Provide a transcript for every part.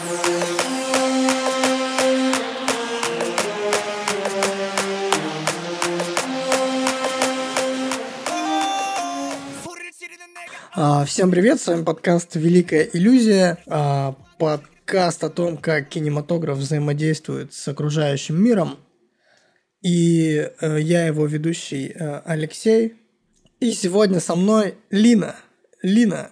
А, всем привет, с вами подкаст «Великая иллюзия», а, подкаст о том, как кинематограф взаимодействует с окружающим миром. И э, я его ведущий э, Алексей. И сегодня со мной Лина. Лина,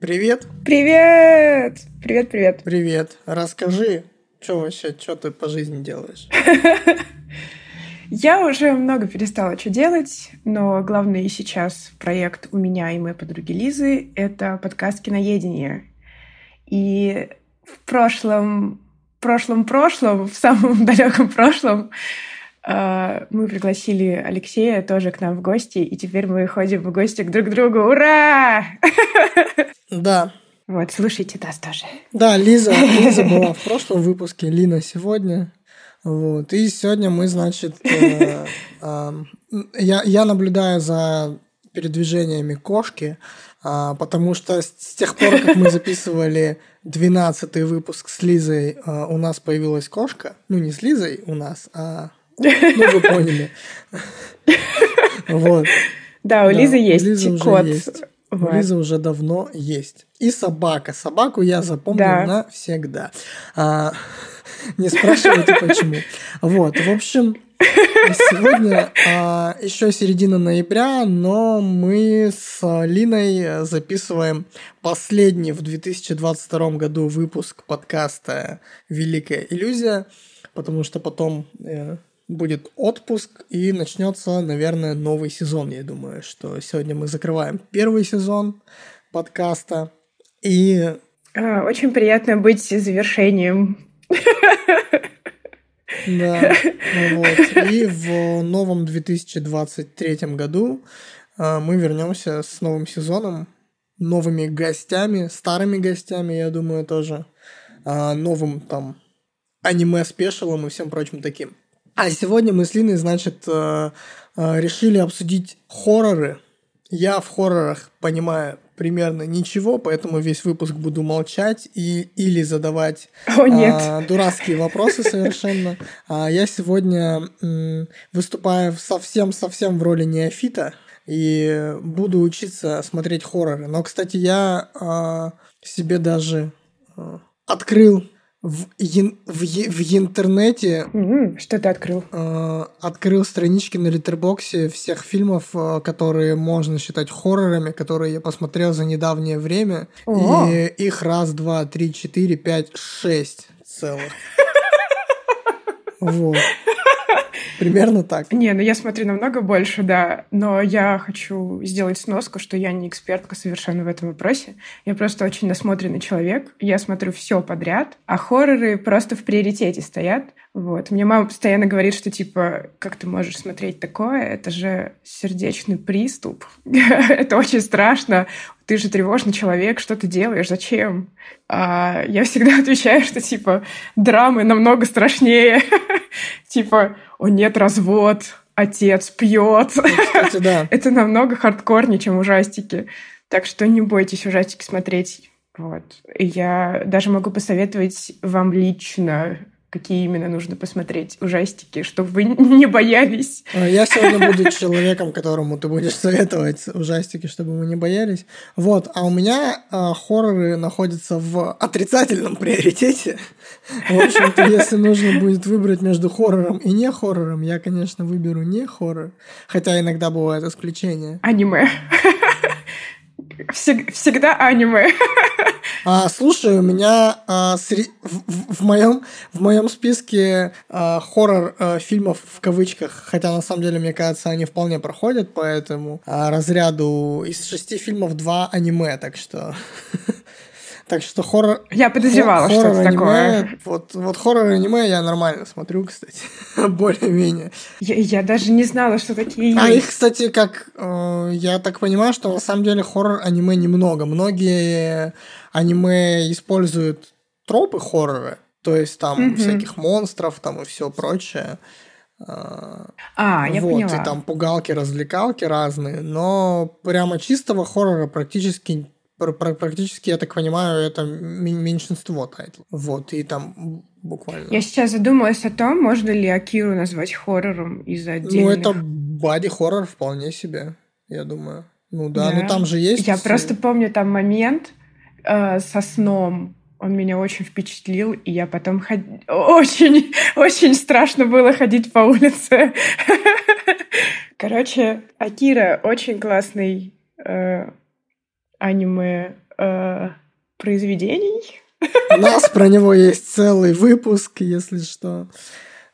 привет. Привет! Привет, привет. Привет. Расскажи, что вообще, что ты по жизни делаешь? Я уже много перестала что делать, но главный сейчас проект у меня и моей подруги Лизы — это подкаст «Киноедение». И в прошлом, прошлом, прошлом, в самом далеком прошлом мы пригласили Алексея тоже к нам в гости, и теперь мы ходим в гости к друг другу. Ура! Да. Вот, слушайте нас тоже. Да, Лиза, Лиза была в прошлом выпуске, Лина сегодня. Вот. И сегодня мы, значит, э, э, я, я наблюдаю за передвижениями кошки, э, потому что с, с тех пор, как мы записывали 12 выпуск с Лизой, э, у нас появилась кошка. Ну, не с Лизой у нас, а... Ну, вы поняли. Вот. Да, у Лизы есть кот. Вот. У Лизы уже давно есть. И собака. Собаку я запомнил Да. навсегда. А, не спрашивайте почему. Вот, в общем, сегодня а, еще середина ноября, но мы с Линой записываем последний в 2022 году выпуск подкаста «Великая иллюзия», потому что потом э, будет отпуск и начнется, наверное, новый сезон. Я думаю, что сегодня мы закрываем первый сезон подкаста. И А, Очень приятно быть завершением. Да, вот. И в новом 2023 году а, мы вернемся с новым сезоном, новыми гостями, старыми гостями, я думаю, тоже, а, новым там аниме-спешалом и всем прочим таким. А сегодня мы с Линой, значит, а, а, решили обсудить хорроры. Я в хоррорах понимаю примерно ничего, поэтому весь выпуск буду молчать и или задавать О, нет. а, дурацкие вопросы совершенно. А я сегодня м, выступаю совсем-совсем в роли неофита и буду учиться смотреть хорроры. Но, кстати, я а, себе даже а, открыл в, ин- в, в интернете М, Что ты открыл? э, открыл странички на Литербоксе всех фильмов, э, которые можно считать хоррорами, которые я посмотрел за недавнее время. О. И их раз, два, три, четыре, пять, шесть целых. Вот. Примерно так. Не, ну я смотрю намного больше, да. Но я хочу сделать сноску, что я не экспертка совершенно в этом вопросе. Я просто очень насмотренный человек. Я смотрю все подряд, а хорроры просто в приоритете стоят. Вот. Мне мама постоянно говорит, что типа, как ты можешь смотреть такое? Это же сердечный приступ. Это очень страшно. Ты же тревожный человек, что ты делаешь, зачем? А я всегда отвечаю, что типа драмы намного страшнее. Типа, о нет, развод, отец пьет. Да. Это намного хардкорнее, чем ужастики. Так что не бойтесь ужастики смотреть. Вот. Я даже могу посоветовать вам лично, какие именно нужно посмотреть ужастики, чтобы вы не боялись. Э, Я сегодня буду человеком, которому ты будешь советовать ужастики, чтобы мы не боялись. Вот, а у меня э, хорроры находятся в отрицательном приоритете. В общем-то, если нужно будет выбрать между хоррором и не хоррором, я, конечно, выберу не хоррор. Хотя иногда бывают исключения. Аниме. Всег- Всегда аниме. А, слушай, у меня а, сре- в, в- в моем в моем списке а, хоррор а, фильмов в кавычках, хотя на самом деле мне кажется они вполне проходят по этому а, разряду из шести фильмов два аниме, так что так что хоррор Я подозревала, хо- что это хоррор-аниме- такое. Вот вот хоррор аниме я нормально смотрю, кстати, более-менее. Я, я даже не знала, что такие А есть. их, кстати, как э, я так понимаю, что на самом деле хоррор аниме немного. Многие аниме используют тропы хоррора, то есть там Мгм. всяких монстров там и все прочее. А, А, я вот, поняла. и там пугалки, развлекалки разные, но прямо чистого хоррора практически практически, я так понимаю, это меньшинство тайтлов. Вот, и там буквально. Я сейчас задумалась о том, можно ли Акиру назвать хоррором из-за отдельных... Ну, это боди-хоррор вполне себе, я думаю. Ну да, да. ну там же есть... Я просто помню там момент э, со сном, он меня очень впечатлил, и я потом ход... очень, очень страшно было ходить по улице. Короче, Акира очень классный э, аниме э. У нас про него есть целый выпуск, если что.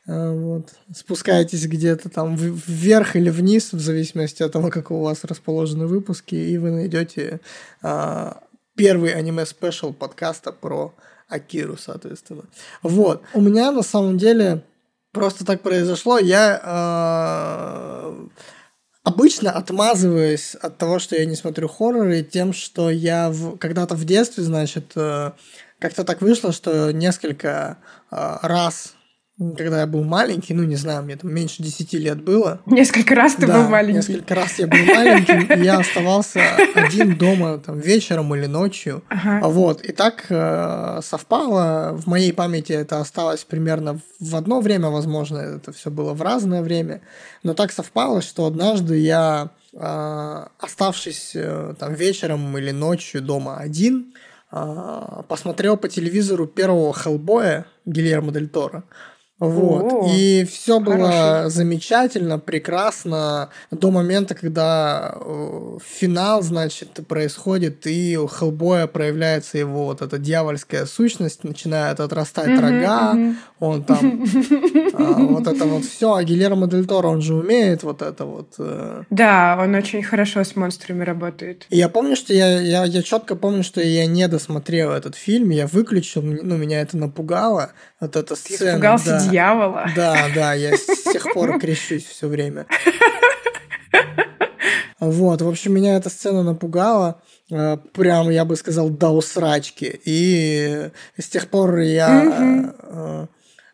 Э, вот. Спускайтесь где-то там вверх или вниз, в зависимости от того, как у вас расположены выпуски, и вы найдете а, первый аниме-спешл подкаста про Акиру, соответственно. Вот. У меня на самом деле просто так произошло. Я э, обычно отмазываюсь от того, что я не смотрю хорроры, тем, что я в, когда-то в детстве, значит, э, как-то так вышло, что несколько э, раз когда я был маленький, ну, не знаю, мне там меньше 10 лет было. Nесколько раз ты да, был маленький. несколько раз я был маленьким, и я оставался один дома там вечером или ночью. Ага. Вот, и так э, совпало, в моей памяти это осталось примерно в одно время, возможно, это все было в разное время, но так совпало, что однажды я, э, оставшись э, там вечером или ночью дома один, э, посмотрел по телевизору первого Хеллбоя Гильермо Дель Торо. Вот. О, и все было хороший. замечательно, прекрасно до момента, когда э, финал, значит, происходит, и у Хеллбоя проявляется его вот эта дьявольская сущность, начинает отрастать mm-hmm, рога, mm-hmm. он там а, вот это вот все. А Гильермо Дель Торо, он же умеет вот это вот. Э... Да, он очень хорошо с монстрами работает. Я помню, что я, я, я четко помню, что я не досмотрел этот фильм, я выключил, ну, меня это напугало, вот эта сцена. Ты испугался да. дьявола. Да, да, я с тех пор крещусь все время. Вот, в общем, меня эта сцена напугала, э, прям, я бы сказал, до усрачки. И с тех пор я... Э,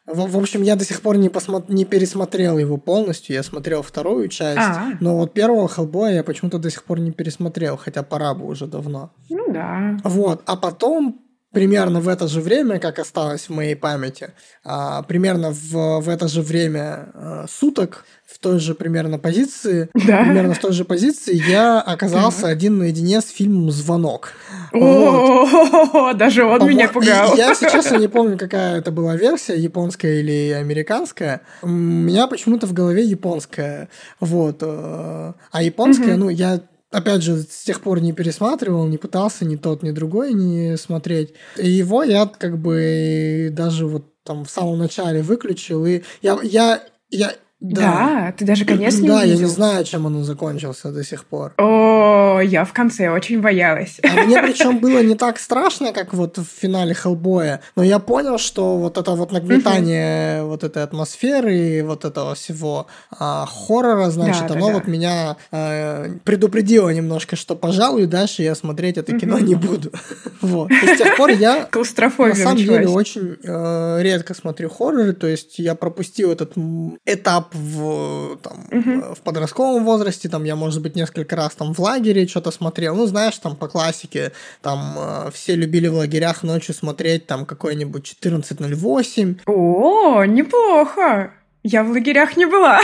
в, в общем, я до сих пор не, посмотр... не пересмотрел его полностью. Я смотрел вторую часть. А-а-а. Но вот первого Хеллбоя я почему-то до сих пор не пересмотрел, хотя пора бы уже давно. Ну да. Вот. А потом примерно в это же время, как осталось в моей памяти, а, примерно в, в это же время а, суток, в той же примерно позиции, да. примерно в той же позиции, я оказался да. один наедине с фильмом «Звонок». О, даже он меня пугал. Я сейчас не помню, какая это была версия, японская или американская. У меня почему-то в голове японская. Вот. Э, а японская, ну, я опять же, с тех пор не пересматривал, не пытался ни тот, ни другой не смотреть. И его я как бы даже вот там в самом начале выключил, и я, я, я да. да, ты даже конец не Да, увидел. я не знаю, чем он закончился до сих пор. О, я в конце очень боялась. А мне причем было не так страшно, как вот в финале Хеллбоя, но я понял, что вот это вот нагнетание вот этой атмосферы и вот этого всего а, хоррора, значит, да, оно да, вот да. меня а, предупредило немножко, что, пожалуй, дальше я смотреть это кино не буду. Вот. И с тех пор я на самом деле очень э, редко смотрю хорроры, то есть я пропустил этот этап в, там, угу. в подростковом возрасте, там я, может быть, несколько раз там в лагере что-то смотрел, ну, знаешь, там по классике, там э, все любили в лагерях ночью смотреть там какой-нибудь 14.08. О, неплохо! Я в лагерях не была.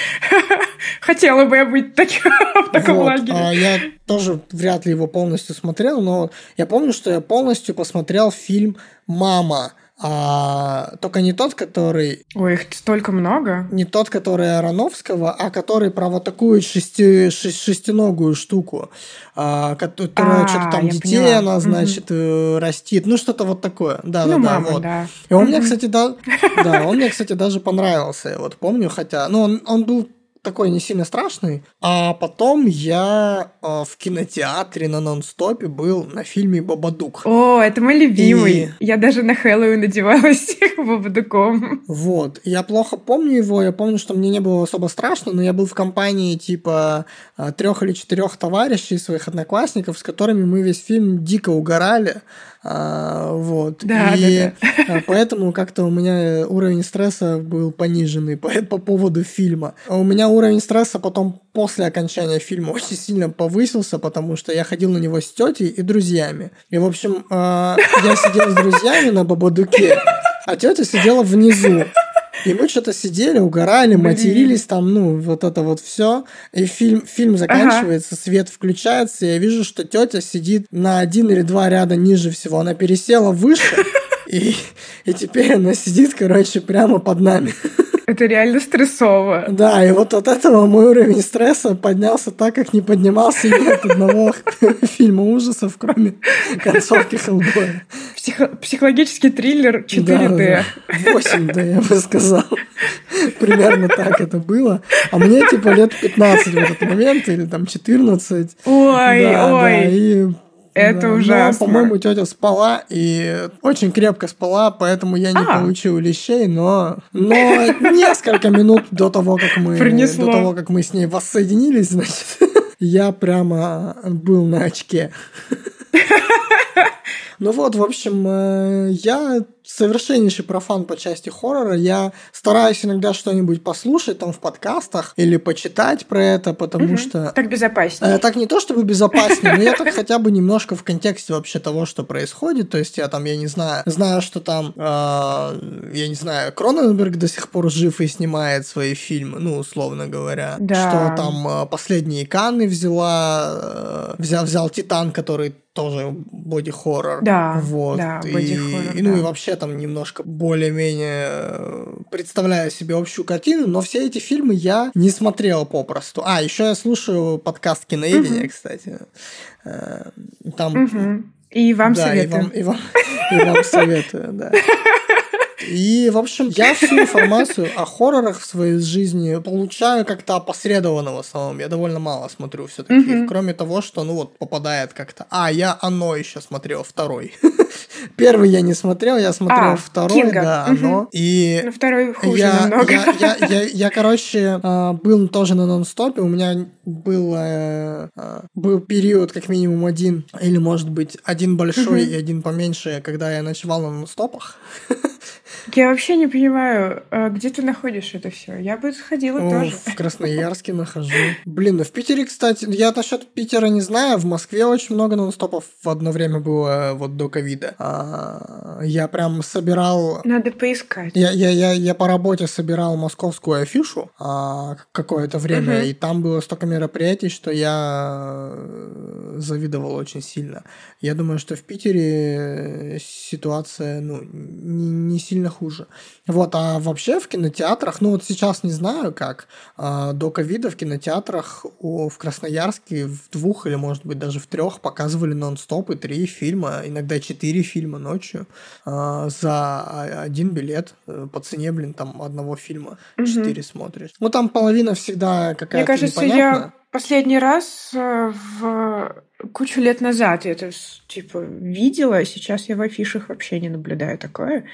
Хотела бы я быть таким, в таком вот, лагере. А я тоже вряд ли его полностью смотрел, но я помню, что я полностью посмотрел фильм «Мама» А, только не тот, который... Ой, их столько много. Не тот, который Ароновского, а который про вот такую шести, шестиногую штуку, а, которая а, что-то там детей поняла. она, значит, угу. растит. Ну, что-то вот такое. Да, ну, да, мама, да, вот. Да. И он мне, кстати, да, да, он мне, кстати, даже понравился. Вот помню, хотя... Ну, он, он был такой не сильно страшный. А потом я э, в кинотеатре на нон-стопе был на фильме «Бабадук». О, это мой любимый. И... Я даже на Хэллоуин надевалась Бабадуком. Вот. Я плохо помню его. Я помню, что мне не было особо страшно, но я был в компании типа трех или четырех товарищей, своих одноклассников, с которыми мы весь фильм дико угорали. А, вот. Да, и да, да. поэтому как-то у меня уровень стресса был пониженный по, по поводу фильма. А у меня уровень стресса потом после окончания фильма очень сильно повысился, потому что я ходил на него с тетей и друзьями. И, в общем, я сидел с друзьями на Бабадуке, а тетя сидела внизу. И мы что-то сидели, угорали, матерились там, ну, вот это вот все. И фильм, фильм заканчивается, ага. свет включается, и я вижу, что тетя сидит на один или два ряда ниже всего. Она пересела выше, и, и теперь она сидит, короче, прямо под нами. Это реально стрессово. Да, и вот от этого мой уровень стресса поднялся так, как не поднимался ни от одного фильма ужасов, кроме концовки Хеллбоя. Психо- психологический триллер 4D. Да, да. 8D, я бы сказал. Примерно так это было. А мне типа лет 15 в этот момент, или там 14. Ой, да, ой. Да, и это да, ужасно. Но, по-моему, тетя спала и очень крепко спала, поэтому я не а. получил лещей, но, но несколько минут до того, как мы Принесло. до того, как мы с ней воссоединились, значит, я прямо был на очке. Ну вот, в общем, э, я совершеннейший профан по части хоррора. Я стараюсь иногда что-нибудь послушать там в подкастах или почитать про это, потому что... Так безопаснее. Э, так не то чтобы безопаснее, но я так хотя бы немножко в контексте вообще того, что происходит. То есть я там, я не знаю, знаю, что там, э, я не знаю, Кроненберг до сих пор жив и снимает свои фильмы, ну, условно говоря. Да. Что там э, последние Канны взяла, э, взял, взял Титан, который тоже боди-хоррор. Да, вот. да, боди-хоррор, и, да. Ну и вообще там немножко более-менее э, представляю себе общую картину, но все эти фильмы я не смотрел попросту. А, еще я слушаю подкаст «Киноедение», угу. кстати. Э, там... Угу. И вам да, советую. И вам, и вам, и вам советую, да. И, в общем, я всю информацию о хоррорах в своей жизни получаю как-то опосредованно в основном. Я довольно мало смотрю все-таки. Mm-hmm. Кроме того, что, ну вот, попадает как-то. А, я оно еще смотрел, второй. Первый я не смотрел, я смотрел а, второй, Кинга. да, оно. И ну, второй хуже я, намного. Я, я, я, я, короче, а, был тоже на нон-стопе. У меня был, э, а, был период, как минимум один, или, может быть, один большой и один поменьше, когда я ночевал на нон-стопах. Я вообще не понимаю, а где ты находишь это все? Я бы сходила О, тоже. В Красноярске нахожу. Блин, ну в Питере, кстати, я насчет Питера не знаю. В Москве очень много нон-стопов в одно время было вот до ковида. А, я прям собирал... Надо поискать. Я, я, я, я по работе собирал московскую афишу а, какое-то время, угу. и там было столько мероприятий, что я э, завидовал очень сильно. Я думаю, что в Питере ситуация ну, не, не сильно хуже. Вот, а вообще в кинотеатрах, ну вот сейчас не знаю как, а, до ковида в кинотеатрах в Красноярске в двух или, может быть, даже в трех показывали нон-стопы три фильма, иногда четыре фильма ночью а, за один билет э, по цене, блин, там одного фильма четыре угу. смотришь. Ну там половина всегда какая-то Мне кажется, непонятная. я последний раз э, в кучу лет назад я это типа видела, сейчас я в афишах вообще не наблюдаю такое.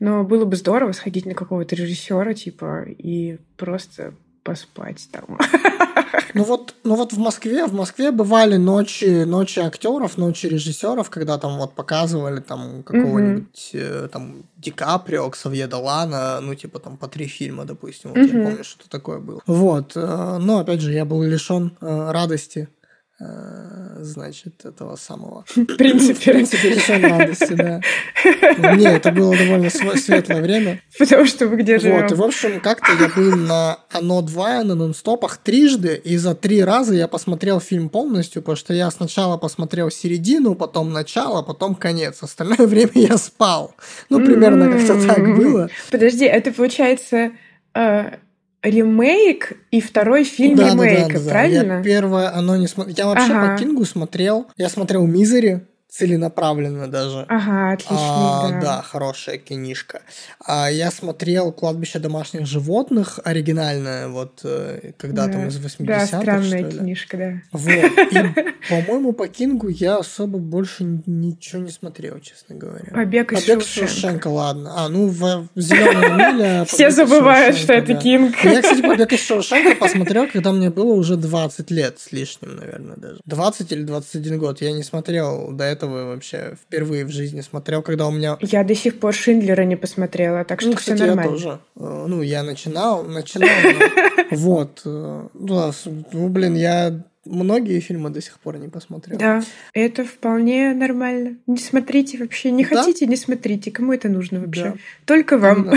Но было бы здорово сходить на какого-то режиссера, типа, и просто поспать там. Ну вот, ну вот в Москве, в Москве бывали ночи, ночи актеров, ночи режиссеров, когда там вот показывали там какого-нибудь mm-hmm. там Ди Каприо, Ксавье Далана, ну типа там по три фильма, допустим, вот mm-hmm. я помню, что такое было. Вот, э, но опять же я был лишен э, радости значит, этого самого... В принципе. В принципе, радости, да. Не, это было довольно светлое время. Потому что вы где живем. Вот, и, в общем, как-то я был на Оно 2, на нон-стопах трижды, и за три раза я посмотрел фильм полностью, потому что я сначала посмотрел середину, потом начало, потом конец. Остальное время я спал. Ну, примерно как-то так было. Подожди, это получается э, ремейк и второй фильм да, ремейка, да, да, да, правильно? Я первое, оно не смотрел. Я вообще ага. по Кингу смотрел. Я смотрел Мизери целенаправленно даже. Ага, отлично, а, да. Да, хорошая кинишка. А я смотрел «Кладбище домашних животных», оригинальное, вот, э, когда да. там из 80-х, Да, странная книжка, да. Вот. И, по-моему, по Кингу я особо больше ничего не смотрел, честно говоря. «Побег из Побег. Шоушенка, ладно. А, ну, в «Зеленая миля» Все забывают, что это Кинг. Я, кстати, «Побег из Шоушенка» посмотрел, когда мне было уже 20 лет с лишним, наверное, даже. 20 или 21 год. Я не смотрел до этого фиолетовую вообще впервые в жизни смотрел, когда у меня... Я до сих пор Шиндлера не посмотрела, так что ну, все нормально. я тоже. Э, Ну, я начинал, начинал. Вот. э, да, с- Ну, блин, я многие фильмы до сих пор не посмотрел. Да, это вполне нормально. Не смотрите вообще, не Да? хотите, не смотрите. Кому это нужно вообще? Да. Только вам.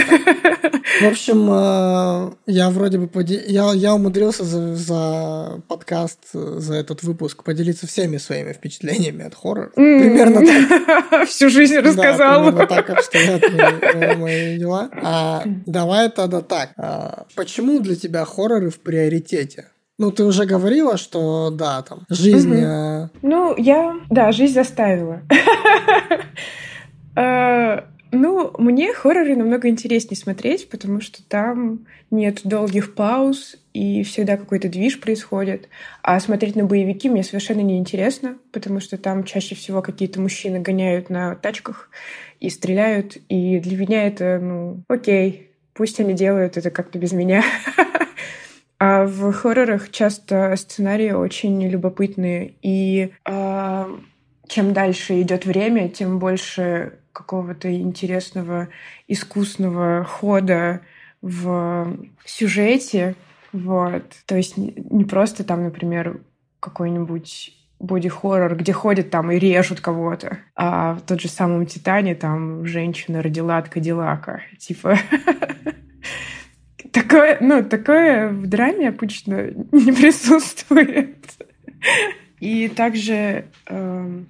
В общем, э, я вроде бы поде- я, я умудрился за, за подкаст, э, за этот выпуск поделиться всеми своими впечатлениями от хоррора. М. Примерно так. Всю жизнь Да, рассказал. примерно так обстоят мои, мои дела. А, давай тогда так. А, почему для тебя хорроры в приоритете? Ну, ты уже говорила, что да, там жизнь. Э, Ну, я... Да, жизнь заставила. Э, Ну, мне хорроры намного интереснее смотреть, потому что там нет долгих пауз, и всегда какой-то движ происходит. А смотреть на боевики мне совершенно неинтересно, потому что там чаще всего какие-то мужчины гоняют на тачках и стреляют, и для меня это, ну, окей, пусть они делают это как-то без меня. А в хоррорах часто сценарии очень любопытные, и а, чем дальше идет время, тем больше какого-то интересного, искусного хода в сюжете. Вот. То есть не просто там, например, какой-нибудь боди-хоррор, где ходят там и режут кого-то. А в тот же самом «Титане» там женщина родила от Кадиллака. Типа... Такое, ну, такое в драме обычно не присутствует. И также, эм,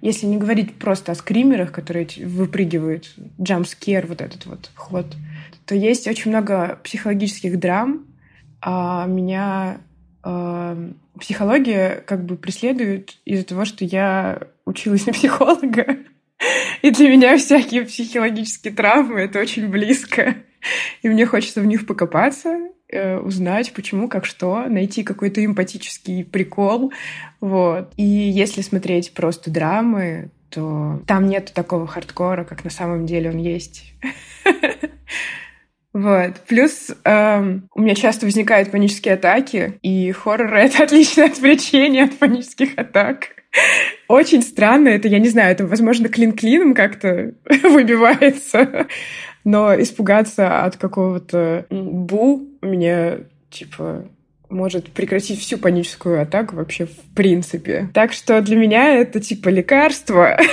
если не говорить просто о скримерах, которые выпрыгивают, джампскер, вот этот вот ход, то есть очень много психологических драм, а меня эм, психология как бы преследует из-за того, что я училась на психолога. И для меня всякие психологические травмы — это очень близко. И мне хочется в них покопаться, э, узнать, почему, как что, найти какой-то эмпатический прикол. Вот. И если смотреть просто драмы, то там нет такого хардкора, как на самом деле он есть. Вот. Плюс эм, у меня часто возникают панические атаки, и хоррор — это отличное отвлечение от панических атак. Очень странно это, я не знаю, это, возможно, клин-клином как-то выбивается, но испугаться от какого-то бу мне, типа, может прекратить всю паническую атаку вообще в принципе. Так что для меня это типа лекарство.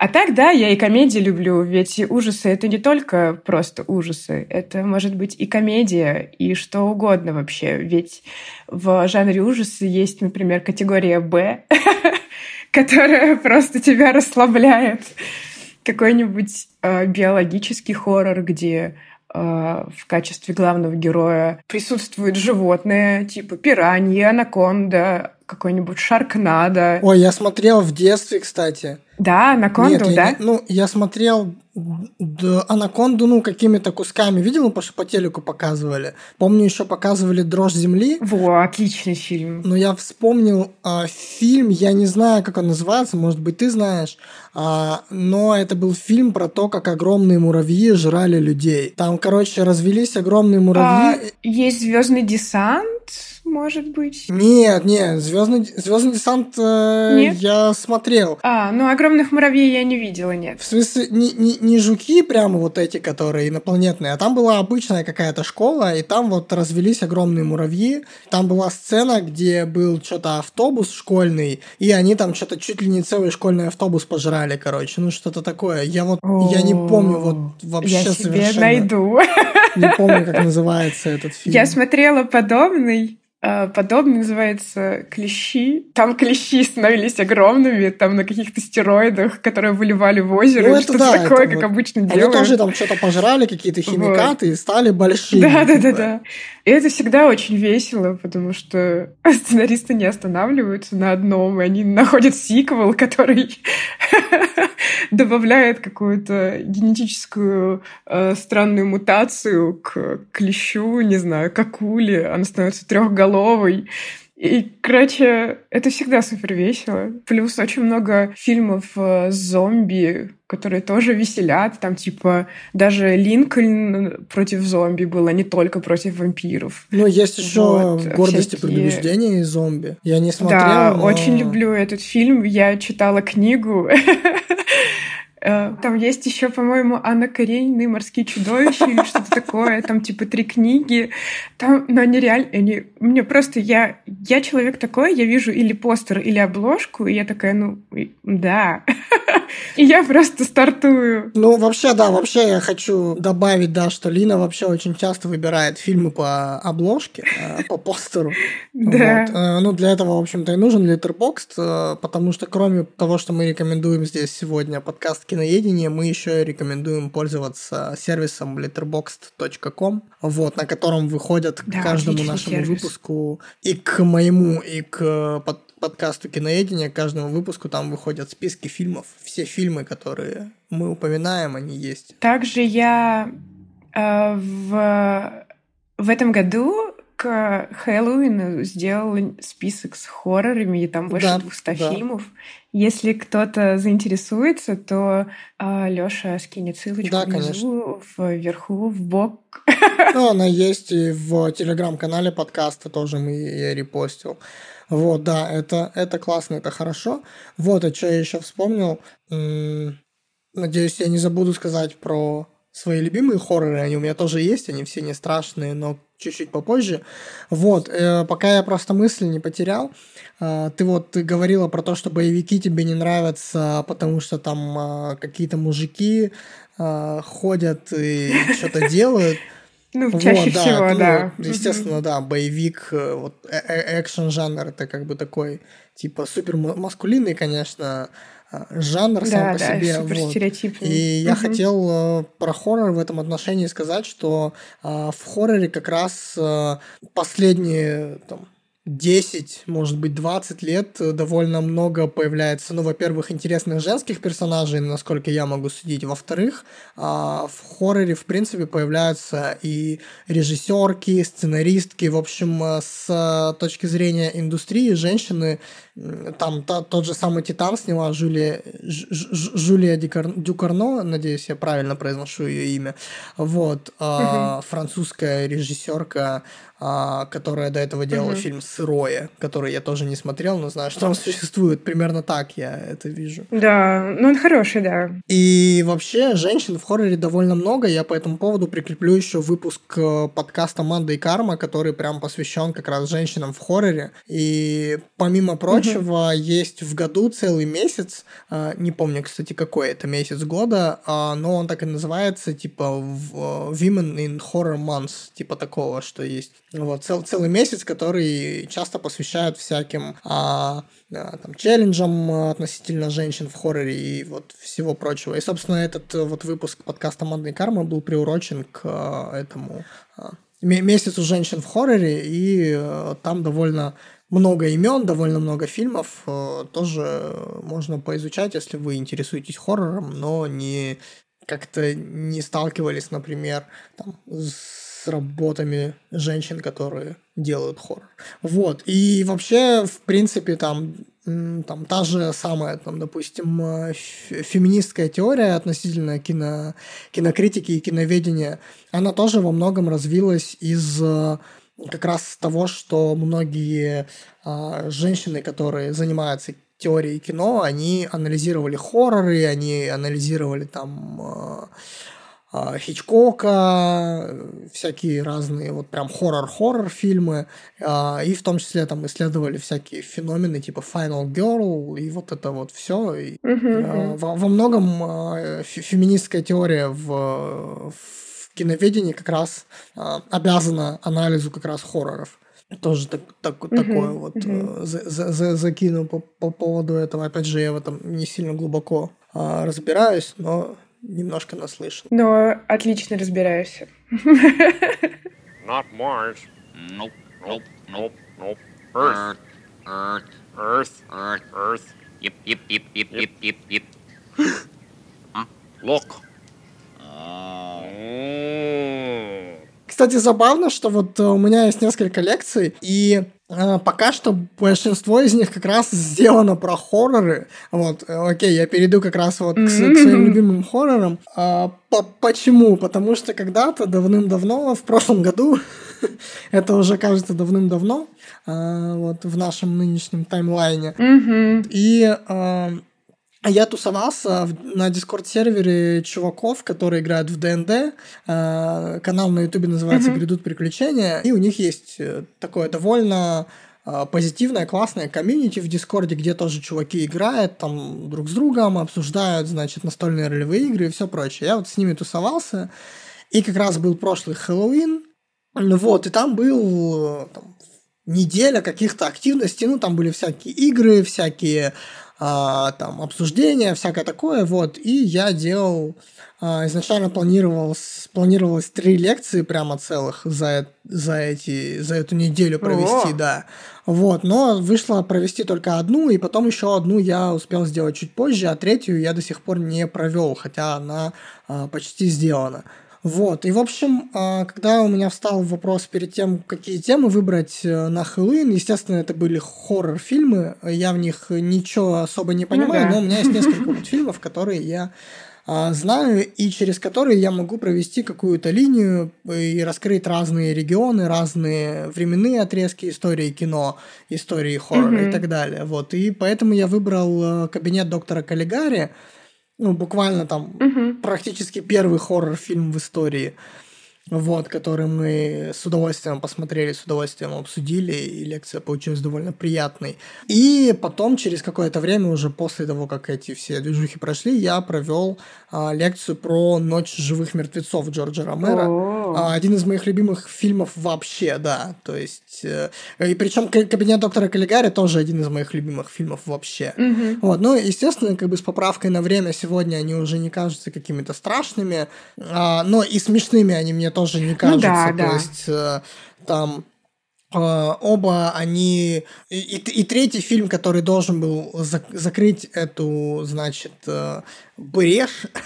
А так, да, я и комедии люблю, ведь ужасы — это не только просто ужасы, это может быть и комедия, и что угодно вообще. Ведь в жанре ужасы есть, например, категория «Б», которая просто тебя расслабляет. Какой-нибудь э, биологический хоррор, где э, в качестве главного героя присутствует животное, типа пираньи, анаконда, какой-нибудь шаркнадо. Ой, я смотрел в детстве, кстати. Да, анаконду, Нет, я да? не- ну, я смотрел д- анаконду, ну, какими-то кусками. Видел, потому что по телеку показывали. Помню, еще показывали «Дрожь земли». Во, отличный фильм. Но я вспомнил а, фильм, я не знаю, как он называется, может быть, ты знаешь, а, но это был фильм про то, как огромные муравьи жрали людей. Там, короче, развелись огромные А, муравьи. есть звездный десант, может быть. Нет, нет, Звездный, Звездный десант э, Нет? я смотрел. А, ну огромных муравьей я не видела, нет. В смысле, не, не, не жуки прямо вот эти, которые инопланетные, а там была обычная какая-то школа, и там вот развелись огромные муравьи. Там была сцена, где был что-то автобус школьный, и они там что-то чуть ли не целый школьный автобус пожрали, короче, ну что-то такое. Я вот, я не помню вот вообще Я совершенно. найду. Не помню, как называется этот фильм. Я смотрела подобный. А, Подобный называется «Клещи». Там клещи становились огромными, там на каких-то стероидах, которые выливали в озеро, Ну, что-то да, такое, это как вот. обычно Они делают. тоже там что-то пожрали, какие-то химикаты, и стали большими. Да, да, да, типа. И это всегда очень весело, потому что сценаристы не останавливаются на одном, и они находят сиквел, который добавляет какую-то генетическую э, странную мутацию к клещу, не знаю, к акуле. Она становится трехголовой. И, короче, это всегда супер весело. Плюс очень много фильмов э, с зомби, которые тоже веселят. Там, типа, даже Линкольн против зомби был, а не только против вампиров. Ну, есть еще вот, гордость всякие... и предубеждение и зомби. Я не смотрел, Да, но... очень люблю этот фильм. Я читала книгу. Э, там есть еще, по-моему, Анна Каренина «Морские чудовища» или что-то такое. Там типа три книги. Там, но они реально... Они... Мне просто... Я, я человек такой, я вижу или постер, или обложку, и я такая, ну, да. И я просто стартую. Ну, вообще, да, вообще я хочу добавить, да, что Лина вообще очень часто выбирает фильмы по обложке, э, по постеру. Да. Э, ну, для этого, в общем-то, и нужен Letterboxd, потому что кроме того, что мы рекомендуем здесь сегодня подкаст киноедения, мы еще рекомендуем пользоваться сервисом letterboxd.com, вот, на котором выходят к каждому нашему выпуску и к моему, и к под подкасту киноедения, к каждому выпуску там выходят списки фильмов. Все фильмы, которые мы упоминаем, они есть. Также я э, в, в этом году к Хэллоуину сделал список с хоррорами, и там больше да, 200 да. фильмов. Если кто-то заинтересуется, то э, Лёша скинет ссылочку да, внизу, вверху, в бок. Ну, она есть и в телеграм-канале подкаста тоже мы я репостил. Вот, да, это, это классно, это хорошо. Вот, а что я еще вспомнил. Надеюсь, я не забуду сказать про свои любимые хорроры, они у меня тоже есть, они все не страшные, но чуть-чуть попозже. Вот, э, пока я просто мысль не потерял, э, ты вот ты говорила про то, что боевики тебе не нравятся, потому что там э, какие-то мужики э, ходят и что-то делают. Ну, чаще вот, да, всего, ну, да. Естественно, да, боевик, э, вот э, э, экшен жанр это как бы такой, типа, супер маскулинный, конечно, жанр сам да, по да, себе. Вот. И я угу. хотел про хоррор в этом отношении сказать, что в хорроре как раз последние там, 10, может быть, 20 лет довольно много появляется, ну, во-первых, интересных женских персонажей, насколько я могу судить, во-вторых, а, в хорроре, в принципе, появляются и режиссерки, сценаристки, в общем, с точки зрения индустрии, женщины, там та, тот же самый «Титан» сняла Жюлия, Жюлия Дюкарно, надеюсь, я правильно произношу ее имя, вот, угу. французская режиссерка, а, которая до этого делала угу. фильм «Сырое», который я тоже не смотрел, но знаю, что он существует. Примерно так я это вижу. Да, ну он хороший, да. И вообще женщин в хорроре довольно много. Я по этому поводу прикреплю еще выпуск э, подкаста «Манда и карма», который прям посвящен как раз женщинам в хорроре. И помимо прочего, угу. есть в году целый месяц, э, не помню, кстати, какой это месяц года, а, но он так и называется, типа э, Women in Horror Months, типа такого, что есть вот, цел, целый месяц, который часто посвящают всяким а, а, там, челленджам относительно женщин в хорроре и вот всего прочего. И, собственно, этот э, вот выпуск подкаста «Модный карма» был приурочен к а, этому а, месяцу женщин в хорроре, и а, там довольно много имен, довольно много фильмов. А, тоже можно поизучать, если вы интересуетесь хоррором, но не как-то не сталкивались, например, там, с работами женщин, которые делают хоррор. Вот. И вообще, в принципе, там, там та же самая, там, допустим, э, феминистская теория относительно кино, кинокритики и киноведения, она тоже во многом развилась из э, как раз того, что многие а, женщины, которые занимаются теорией кино, они анализировали хорроры, они анализировали там а, Хичкока, всякие разные вот прям хоррор-хоррор фильмы, а, и в том числе там исследовали всякие феномены типа Final Girl и вот это вот все. Uh-huh. во, во многом феминистская теория в, в киноведении как раз обязана анализу как раз хорроров. Тоже так, так, такое вот за, за, закину по, по поводу этого. Опять же, я в этом не сильно глубоко а, разбираюсь, но немножко наслышан. Но отлично разбираешься. Not Mars. Nope, nope, nope, nope. Earth. Earth. Earth. Earth. Earth. Yep, yep, yep, yep, yep, yep, yep. huh? Look. Кстати, забавно, что вот у меня есть несколько лекций, и а, пока что большинство из них как раз сделано про хорроры. Вот, окей, я перейду как раз вот к, к своим любимым хоррорам. А, по почему? Потому что когда-то давным-давно, в прошлом году, это уже кажется давным-давно, а, вот в нашем нынешнем таймлайне. И а, я тусовался на Discord-сервере чуваков, которые играют в ДНД. А, канал на ютубе называется «Грядут приключения». И у них есть э, такое довольно а, позитивное, классное комьюнити в Дискорде, где тоже чуваки играют там друг с другом, обсуждают, значит, настольные ролевые игры и все прочее. Я вот с ними тусовался, и как раз был прошлый Хэллоуин, вот, и там был там, неделя каких-то активностей, ну, там были всякие игры, всякие а, там обсуждения, всякое такое, вот, и я делал, а, изначально планировал, планировалось три лекции прямо целых за, за, эти, за эту неделю провести, О! да, вот, но вышло провести только одну, и потом еще одну я успел сделать чуть позже, а третью я до сих пор не провел, хотя она а, почти сделана. Вот, и в общем, а, когда у меня встал вопрос перед тем, какие темы выбрать э, на Хэллоуин, естественно, это были хоррор-фильмы, я в них ничего особо не понимаю, ну, да. но у меня есть несколько фильмов, которые я а, знаю и через которые я могу провести какую-то линию и раскрыть разные регионы, разные временные отрезки истории кино, истории хоррора mm-hmm. и так далее. Вот, и поэтому я выбрал э, кабинет доктора Каллигари, ну, буквально там угу. практически первый хоррор-фильм в истории вот, который мы с удовольствием посмотрели, с удовольствием обсудили, и лекция получилась довольно приятной. И потом, через какое-то время, уже после того, как эти все движухи прошли, я провел а, лекцию про «Ночь живых мертвецов» Джорджа Ромера. А, один из моих любимых фильмов вообще, да. То есть, э, и причем «Кабинет доктора Каллигари» тоже один из моих любимых фильмов вообще. Угу. Вот, ну, естественно, как бы с поправкой на время сегодня они уже не кажутся какими-то страшными, а, но и смешными они мне тоже не кажутся. Ну, да, То да. есть э, там оба они и, и, третий фильм, который должен был зак- закрыть эту, значит, э, брешь.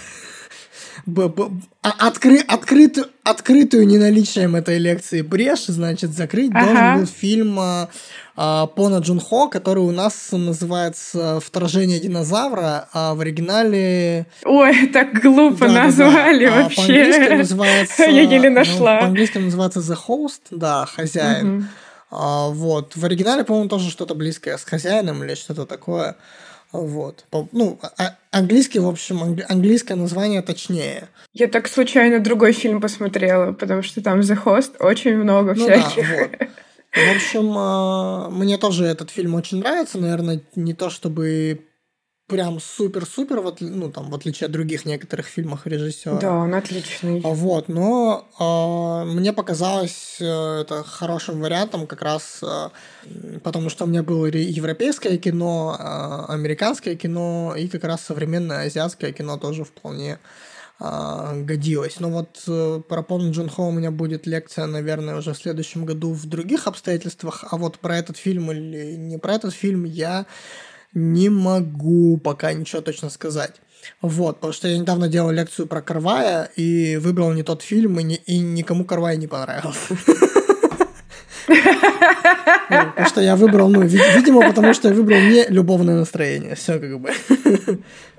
А, откры, открытую, открытую неналичием этой лекции брешь, значит, закрыть ага. должен был фильм а, Пона Джун Хо, который у нас называется «Вторжение динозавра», а в оригинале... Ой, так глупо да, назвали да, да. вообще. А по-английски называется... Я еле ну, нашла. Ну, по-английски называется «The Host», да, «Хозяин». Угу. А, вот. В оригинале, по-моему, тоже что-то близкое с «Хозяином» или что-то такое. Вот. Ну, а, английский, в общем, английское название точнее. Я так случайно другой фильм посмотрела, потому что там The Host очень много ну всяких. Да, вот. В общем, а, мне тоже этот фильм очень нравится. Наверное, не то чтобы прям супер-супер, вот, ну, там, в отличие от других некоторых фильмов режиссера. Да, он отличный. А, вот, но э, мне показалось э, это хорошим вариантом как раз э, потому, что у меня было европейское кино, э, американское кино и как раз современное азиатское кино тоже вполне а, годилось. Но вот э, про Пон Джун Хо у меня будет лекция, наверное, уже в следующем году в других обстоятельствах, а вот про этот фильм или не про этот фильм я не могу пока ничего точно сказать. Вот, потому что я недавно делал лекцию про Карвая и выбрал не тот фильм, и, не, и никому Карвай не понравился. Потому что я выбрал, ну, видимо, потому что я выбрал не любовное настроение. Все как бы.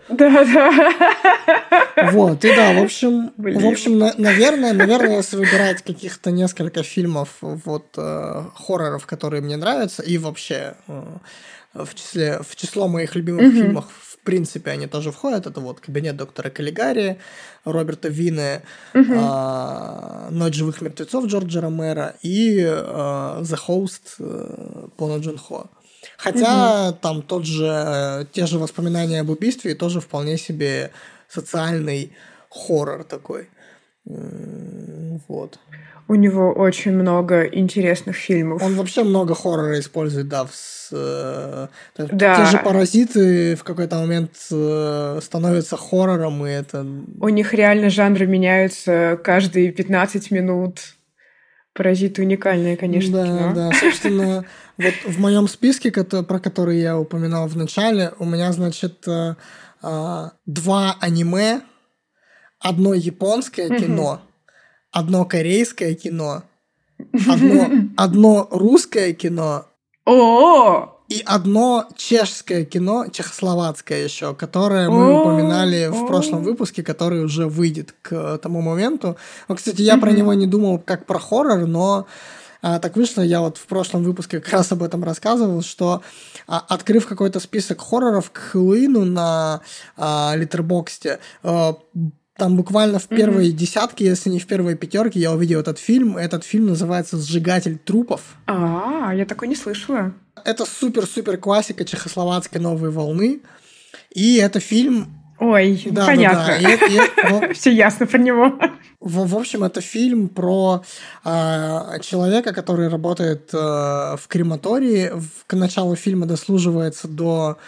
Да, да. Вот, и да, в общем, Блин. в общем, на, наверное, наверное, если выбирать каких-то несколько фильмов, вот, э, хорроров, которые мне нравятся, и вообще э, в числе, в число моих любимых mm-hmm. фильмов, в принципе, они тоже входят, это вот «Кабинет доктора Каллигари», Роберта Вины, mm-hmm. э, «Ночь живых мертвецов» Джорджа Ромера и э, «The Host» э, Пона Джун Хо. Хотя угу. там тот же, э, те же воспоминания об убийстве тоже вполне себе социальный хоррор такой. Вот. У него очень много интересных фильмов. Он вообще много хоррора использует, да. В, э, да. Те же паразиты в какой-то момент э, становятся хоррором, и это... У них реально жанры меняются каждые 15 минут. Паразиты уникальные, конечно. Да, кино. да. Собственно, вот в моем списке, про который я упоминал в начале, у меня, значит, э, а, два аниме, одно японское кино, одно корейское кино, одно, одно русское кино О, и одно чешское кино, чехословацкое еще, которое мы упоминали в прошлом выпуске, который уже выйдет к тому моменту. Ну, кстати, я про него не думал как про хоррор, но а, так вышло, я вот в прошлом выпуске как раз об этом рассказывал, что а, открыв какой-то список хорроров к Хэллоуину на а, Литербоксте, а, там буквально в первой mm-hmm. десятке, если не в первой пятерке, я увидел этот фильм. Этот фильм называется «Сжигатель трупов». А, я такой не слышала. Это супер-супер классика чехословацкой новой волны. И это фильм... Ой, да, понятно. Да, да. И, и, Все ясно про него. В, в общем, это фильм про э, человека, который работает э, в крематории. В, к началу фильма дослуживается до,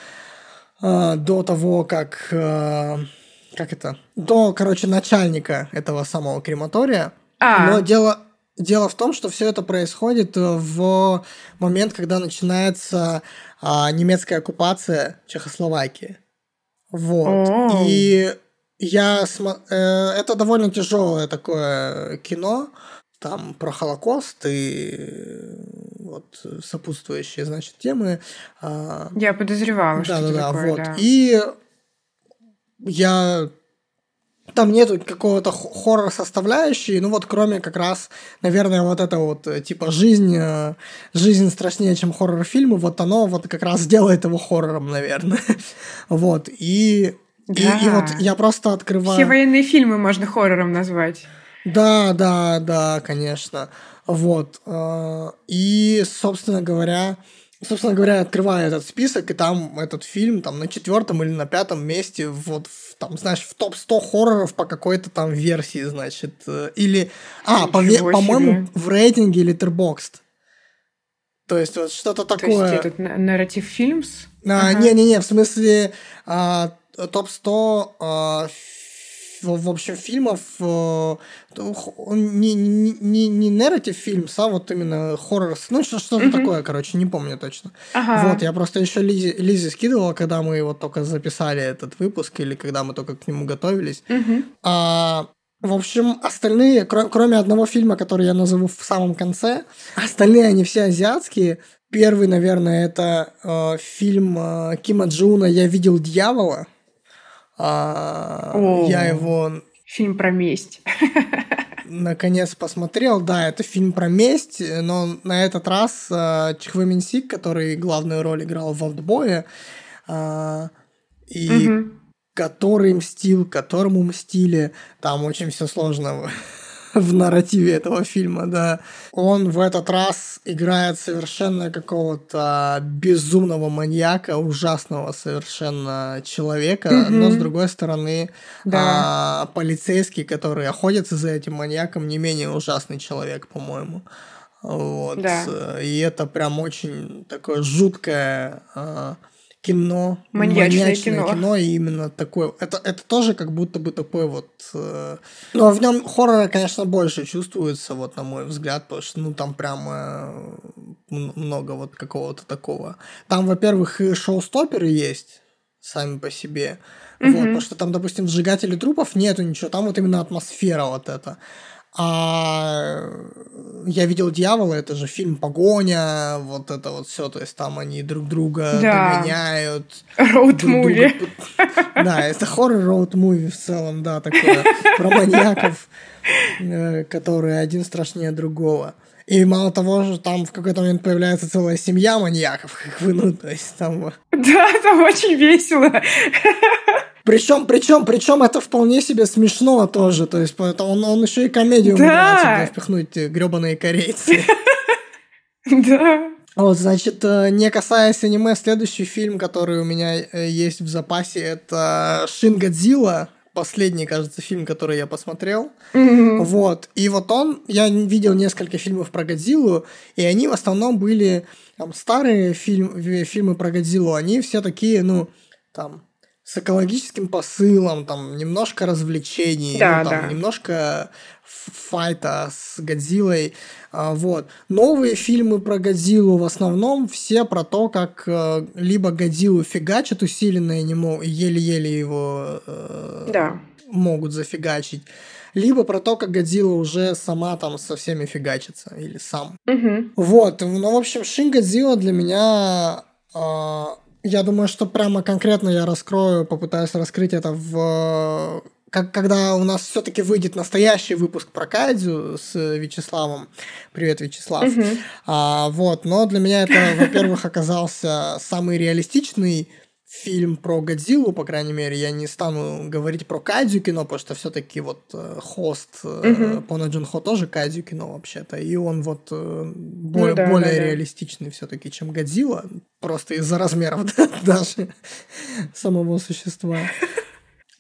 э, до того, как... Э, как это? До, короче, начальника этого самого крематория. А. Но дело, дело в том, что все это происходит в момент, когда начинается а, немецкая оккупация Чехословакии. Вот. О. И я см... э, это довольно тяжелое такое кино, там про Холокост и вот сопутствующие, значит, темы. А, я подозревала, да, что да, да, такое, вот. Да. И я там нету какого-то хоррор составляющей, ну вот кроме как раз, наверное, вот это вот э, типа жизнь, э, жизнь страшнее, чем хоррор-фильмы, вот оно вот как раз делает его хоррором, наверное. вот, и, да. и, и вот я просто открываю... Все военные фильмы можно хоррором назвать. Да, да, да, конечно. Вот. Э, и, собственно говоря, собственно говоря, открываю этот список, и там этот фильм там на четвертом или на пятом месте, вот в, там, знаешь, в топ-100 хорроров по какой-то там версии, значит, э, или... А, по, по-моему, в рейтинге Letterboxd. То есть вот что-то такое... То есть этот нарратив фильмс? А, ага. Не-не-не, в смысле а, топ-100 а, в, в общем, фильмов он не, не, не, не нарратив фильм, а вот именно хоррор, ну что-то mm-hmm. такое, короче, не помню точно. Ага. Вот, я просто еще Лизе, Лизе скидывала, когда мы вот только записали этот выпуск, или когда мы только к нему готовились. Mm-hmm. А, в общем, остальные, кр- кроме одного фильма, который я назову в самом конце, остальные они все азиатские. Первый, наверное, это э, фильм э, Кима Джуна «Я видел дьявола». А, я его... Фильм про месть. Наконец посмотрел. Да, это фильм про месть, но на этот раз э, Чхве Минсик, который главную роль играл в «Олдбое», э, и угу. который мстил, которому мстили. Там очень все сложно в нарративе этого фильма, да. Он в этот раз играет совершенно какого-то безумного маньяка, ужасного совершенно человека, mm-hmm. но с другой стороны да. а, полицейский, который охотится за этим маньяком, не менее ужасный человек, по-моему. Вот. Да. И это прям очень такое жуткое а, кино, маньячное, маньячное кино. кино, и именно такое. Это, это тоже как будто бы такой вот... Э, но в нем хоррора, конечно, больше чувствуется, вот на мой взгляд, потому что, ну, там прямо много вот какого-то такого. Там, во-первых, и шоу-стоперы есть сами по себе. Mm-hmm. Вот, потому что там, допустим, сжигатели трупов нету ничего, там вот именно атмосфера вот эта. А я видел дьявола, это же фильм Погоня, вот это вот все, то есть там они друг друга да. догоняют. Роуд-муви. Да, это хоррор роуд-муви в целом, да, такое про маньяков, э, которые один страшнее другого. И мало того, что там в какой-то момент появляется целая семья маньяков, как вы, ну, то есть там... Да, там очень весело. Причем, причем, причем это вполне себе смешно тоже. То есть он, он еще и комедию да. умудряется впихнуть э, гребаные корейцы. Да. Вот, значит, э, не касаясь аниме, следующий фильм, который у меня э, есть в запасе, это Шин Годзилла. Последний, кажется, фильм, который я посмотрел. Mm-hmm. Вот. И вот он, я видел несколько фильмов про Годзиллу, и они в основном были там старые фильм, фильмы про Годзиллу, они все такие, ну, там, с экологическим посылом, там немножко развлечений, да, ну, там, да. немножко файта с Годзиллой. А, вот. Новые фильмы про Годзиллу в основном все про то, как э, либо Годзиллу фигачат усиленно и еле-еле его э, да. могут зафигачить, либо про то, как Годзилла уже сама там со всеми фигачится, или сам. Мгм. Вот, ну, в общем, Шин Годзилла для меня... а, я думаю, что прямо конкретно я раскрою, попытаюсь раскрыть это в... Как, когда у нас все-таки выйдет настоящий выпуск про Кайдзю с Вячеславом. Привет, Вячеслав. Мгм. А, вот, но для меня это, во-первых, оказался самый реалистичный фильм про Годзиллу, по крайней мере. Я не стану говорить про Кайдзю кино, потому что все-таки вот э, хост э, Мгм. Пона Джун Хо тоже Кайдзю кино вообще-то. И он вот э, более, Ну да, более да, да. реалистичный все-таки, чем Годзилла. Просто из-за размеров даже самого существа.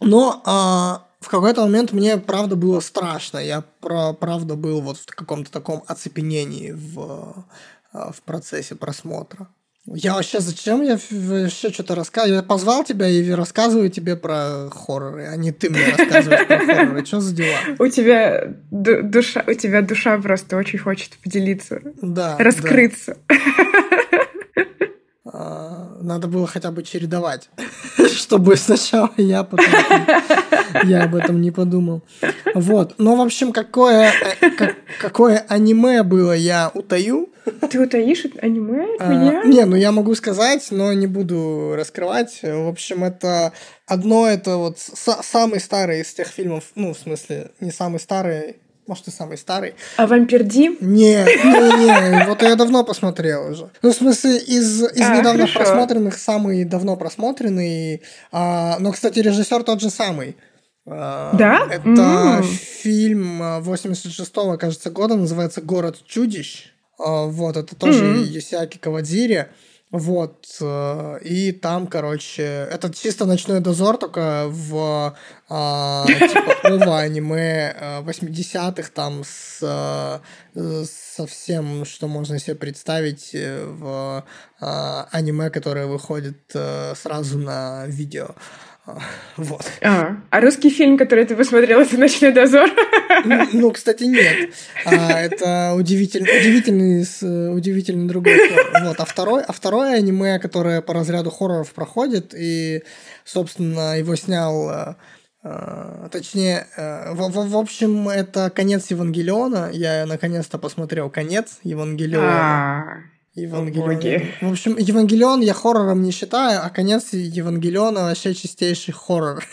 Но а, в какой-то момент мне, правда, было страшно. Я, про, правда, был вот в каком-то таком оцепенении в, а, в процессе просмотра. Я вообще зачем я вообще что-то рассказываю? Я позвал тебя и рассказываю тебе про хорроры, а не ты мне рассказываешь про хорроры. Что за дела? У тебя ду- душа, у тебя душа просто очень хочет поделиться, раскрыться. Надо было хотя бы чередовать, чтобы сначала я, потом я об этом не подумал. Вот. Ну, в общем, какое, э, как- какое аниме было, я утаю. Ты утаишь аниме от А, меня? Не, ну я могу сказать, но не буду раскрывать. В общем, это одно, это вот са- самый старый из тех фильмов, ну, в смысле, не самый старый, может, и самый старый. А Вампир Ди? Не, не, не, вот я давно посмотрел уже. Ну, в смысле, из, из А, недавно хорошо. просмотренных самый давно просмотренный. а, но, кстати, режиссер тот же самый. А, Да? Это М. фильм а, 86-го, кажется, года, называется «Город чудищ». А, Вот, это тоже Мгм. Юсиаки Кавадзири. Вот, э, и там, короче, это чисто ночной дозор, только в а, типа ова аниме э, 80-х, там с э, э, со всем, что можно себе представить э, в а, аниме, которое выходит э, сразу на видео. А, Вот. А, а русский фильм, который ты посмотрел, это «Ночной дозор»? Ну, Ну, кстати, нет. А, это удивительный, удивительный, удивительный другой хоррор. Вот. А, второй, а второе аниме, которое по разряду хорроров проходит, и, собственно, его снял... э, э, Точнее, э, в, в- в общем, это конец Евангелиона. Я наконец-то посмотрел конец Евангелиона. А, Евангелион. боги. В общем, Евангелион я хоррором не считаю, а конец Евангелиона вообще чистейший хоррор,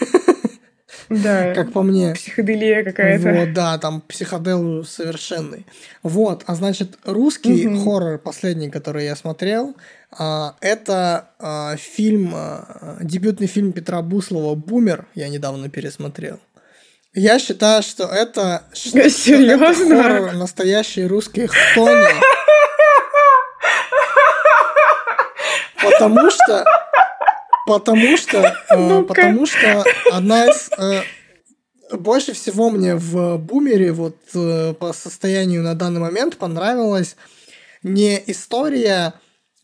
Да, как по мне. психоделия какая-то. Вот, да, там психодел совершенный. Вот, а значит, русский Мгм. хоррор, последний, который я смотрел, а, это а, фильм, а, дебютный фильм Петра Буслова «Бумер», я недавно пересмотрел. Я считаю, что это, что это Серьезно? хоррор настоящий русский хтони. Потому что Потому что, э, потому что одна из э, больше всего мне в Бумере вот э, по состоянию на данный момент понравилась не история,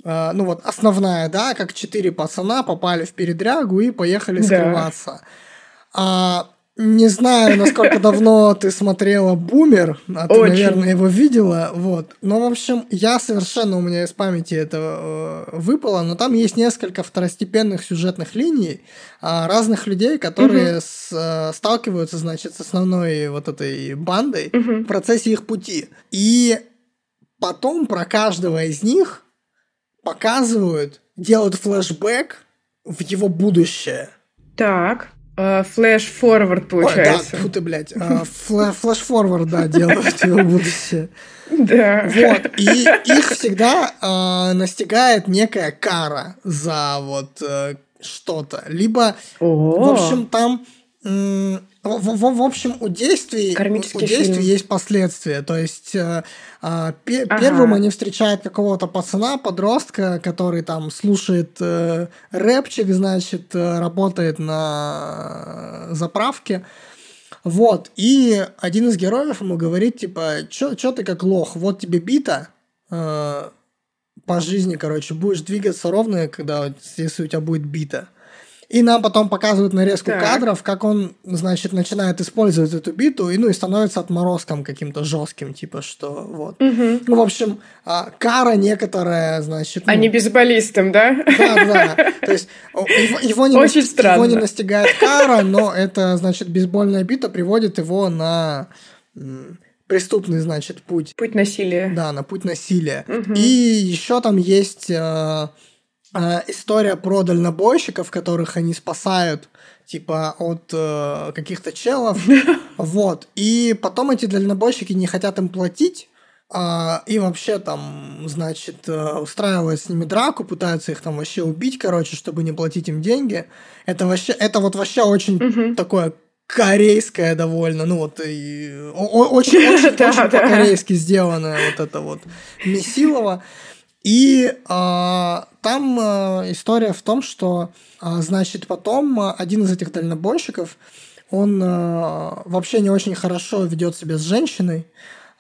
ну вот основная, да, как четыре пацана попали в передрягу и поехали Да. скрываться. А, не знаю, насколько давно ты смотрела Бумер, а ты, Очень. наверное, его видела, вот. Но, в общем, я совершенно, у меня из памяти это э, выпало, но там есть несколько второстепенных сюжетных линий а, разных людей, которые с- э, сталкиваются, значит, с основной вот этой бандой Мгм. в процессе их пути. И потом про каждого из них показывают, делают флешбэк в его будущее. Так, э, флэш-форвард Ой, да, получается. ты, блядь. Флэ- Флэш-форвард, да, делают его будущее. Да. Вот. И их всегда а, настигает некая кара за вот э, что-то. Либо, в общем, там... В, в- в общем, у действий, у, Кармический у действий фильм. есть последствия. То есть э, а, пе- Ага. первым они встречают какого-то пацана, подростка, который там слушает э, рэпчик, значит, э, работает на э, заправке. Вот, и один из героев ему говорит, типа, чё, чё ты как лох, вот тебе бита, э, по жизни, короче, будешь двигаться ровно, когда, если у тебя будет бита. И нам потом показывают нарезку Так. кадров, как он, значит, начинает использовать эту биту, и, ну, и становится отморозком каким-то жестким, типа, что вот. Ну, в общем, а, кара некоторая, значит... А ну, не бейсболистом, да? Да, да. То есть его, его не, Очень нас- его не настигает кара, но это, значит, бейсбольная бита приводит его на преступный, значит, путь. Путь насилия. Да, на путь насилия. Мгм. И еще там есть э, э, история про дальнобойщиков, которых они спасают, типа, от э, каких-то челов. Вот. И потом эти дальнобойщики не хотят им платить. а, и вообще там, значит, э, устраивают с ними драку, пытаются их там вообще убить, короче, чтобы не платить им деньги. Это вообще, это вот вообще очень Мгм. такое корейское довольно, ну вот и о- очень, очень, очень по-корейски сделанное вот это вот Месилово. И а, там а, история в том, что, а, значит, потом один из этих дальнобойщиков, он а, вообще не очень хорошо ведет себя с женщиной,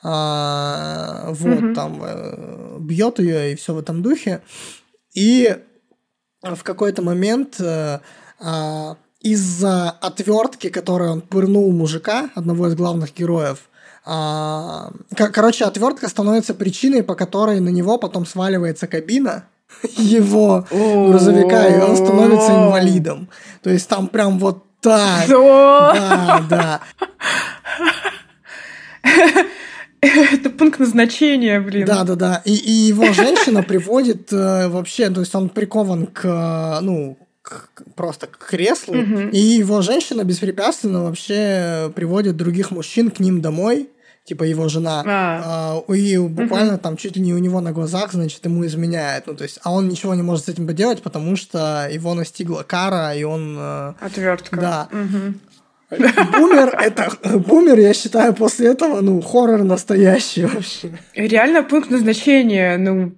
а, вот Мгм. там э, бьет ее и все в этом духе. И в какой-то момент э, а, из-за отвертки, которой он пырнул мужика, одного из главных героев, короче, отвертка становится причиной, по которой на него потом сваливается кабина его грузовика, и он становится инвалидом. То есть там прям вот так. Да, да. Это пункт назначения, блин. Да, да, да. И, и его женщина приводит э, вообще, то есть он прикован к, э, ну, к- просто к креслу, Мгм. и его женщина беспрепятственно вообще приводит других мужчин к ним домой, типа его жена, А. А, и буквально там чуть ли не у него на глазах, значит, ему изменяет. Ну, то есть, а он ничего не может с этим поделать, потому что его настигла кара, и он... э, Отвертка. Да. Мгм. Бумер, это... Бумер, я считаю, после этого, ну, хоррор настоящий вообще. Реально пункт назначения, ну,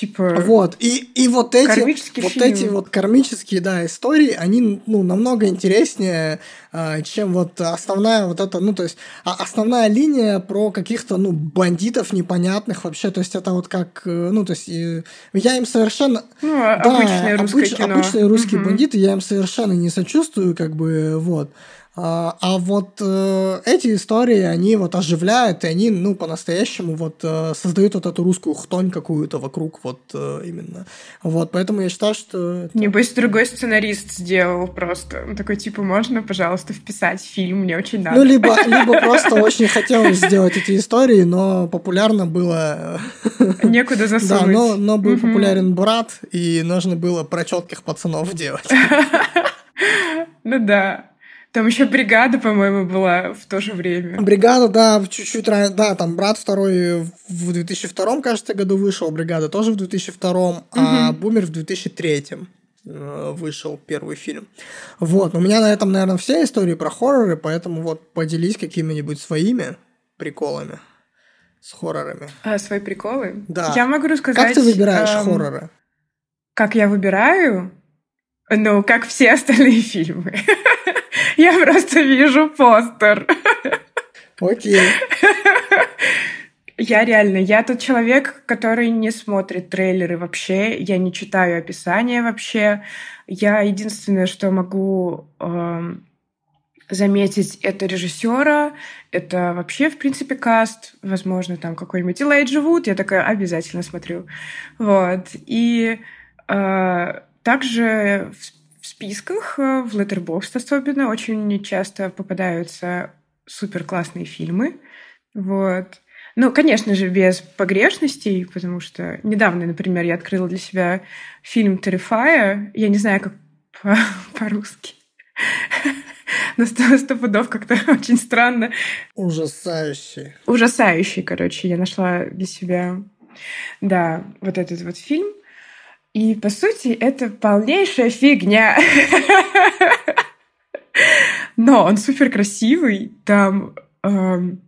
типа... Вот, и, и вот эти, Кармический вот фильм. эти вот кармические, да, истории, они, ну, намного интереснее, а, чем вот основная вот эта, ну, то есть, а- основная линия про каких-то, ну, бандитов непонятных вообще, то есть, это вот как, э, ну, то есть, я им совершенно... Ну, а- Да, обычное русское обыч- кино. Обычные русские Мгм. бандиты, я им совершенно не сочувствую, как бы, вот. А, а вот э, эти истории, они вот оживляют, и они, ну, по-настоящему вот э, создают вот эту русскую хтонь какую-то вокруг, вот э, именно. Вот, поэтому я считаю, что... Небось, другой сценарист сделал просто. Он такой, типа, можно, пожалуйста, вписать фильм? Мне очень надо. Ну, либо, либо просто очень хотелось сделать эти истории, но популярно было... Некуда Да, засунуть. но, но был популярен брат, и нужно было про четких пацанов делать. Ну да. Там еще бригада, по-моему, была в то же время. Бригада, да, чуть-чуть раньше, да, там брат второй в 2002, кажется, году вышел, бригада тоже в 2002, а Бумер в 2003 э, вышел первый фильм. Вот, у меня на этом, наверное, все истории про хорроры, поэтому вот поделись какими-нибудь своими приколами с хоррорами. А, свои приколы? Да. Я могу рассказать... Как ты выбираешь эм, хорроры? Как я выбираю? Ну, как все остальные фильмы. Я просто вижу постер. Окей. Я реально, я тот человек, который не смотрит трейлеры вообще, я не читаю описания вообще. Я единственное, что могу эм, заметить, это режиссера, это вообще, в принципе, каст, возможно, там какой-нибудь Элайджа Вуд, я такая обязательно смотрю. Вот. И э, также в, в списках, э, в Letterboxd особенно, очень часто попадаются супер классные фильмы. Вот. Ну, конечно же, без погрешностей, потому что недавно, например, я открыла для себя фильм «Terrifier». Я не знаю, как по- по-русски. Но сто, сто пудов как-то очень странно. Ужасающий. Ужасающий, короче, я нашла для себя, да, вот этот вот фильм. И, по сути, это полнейшая фигня. Но он супер красивый. Там, эм,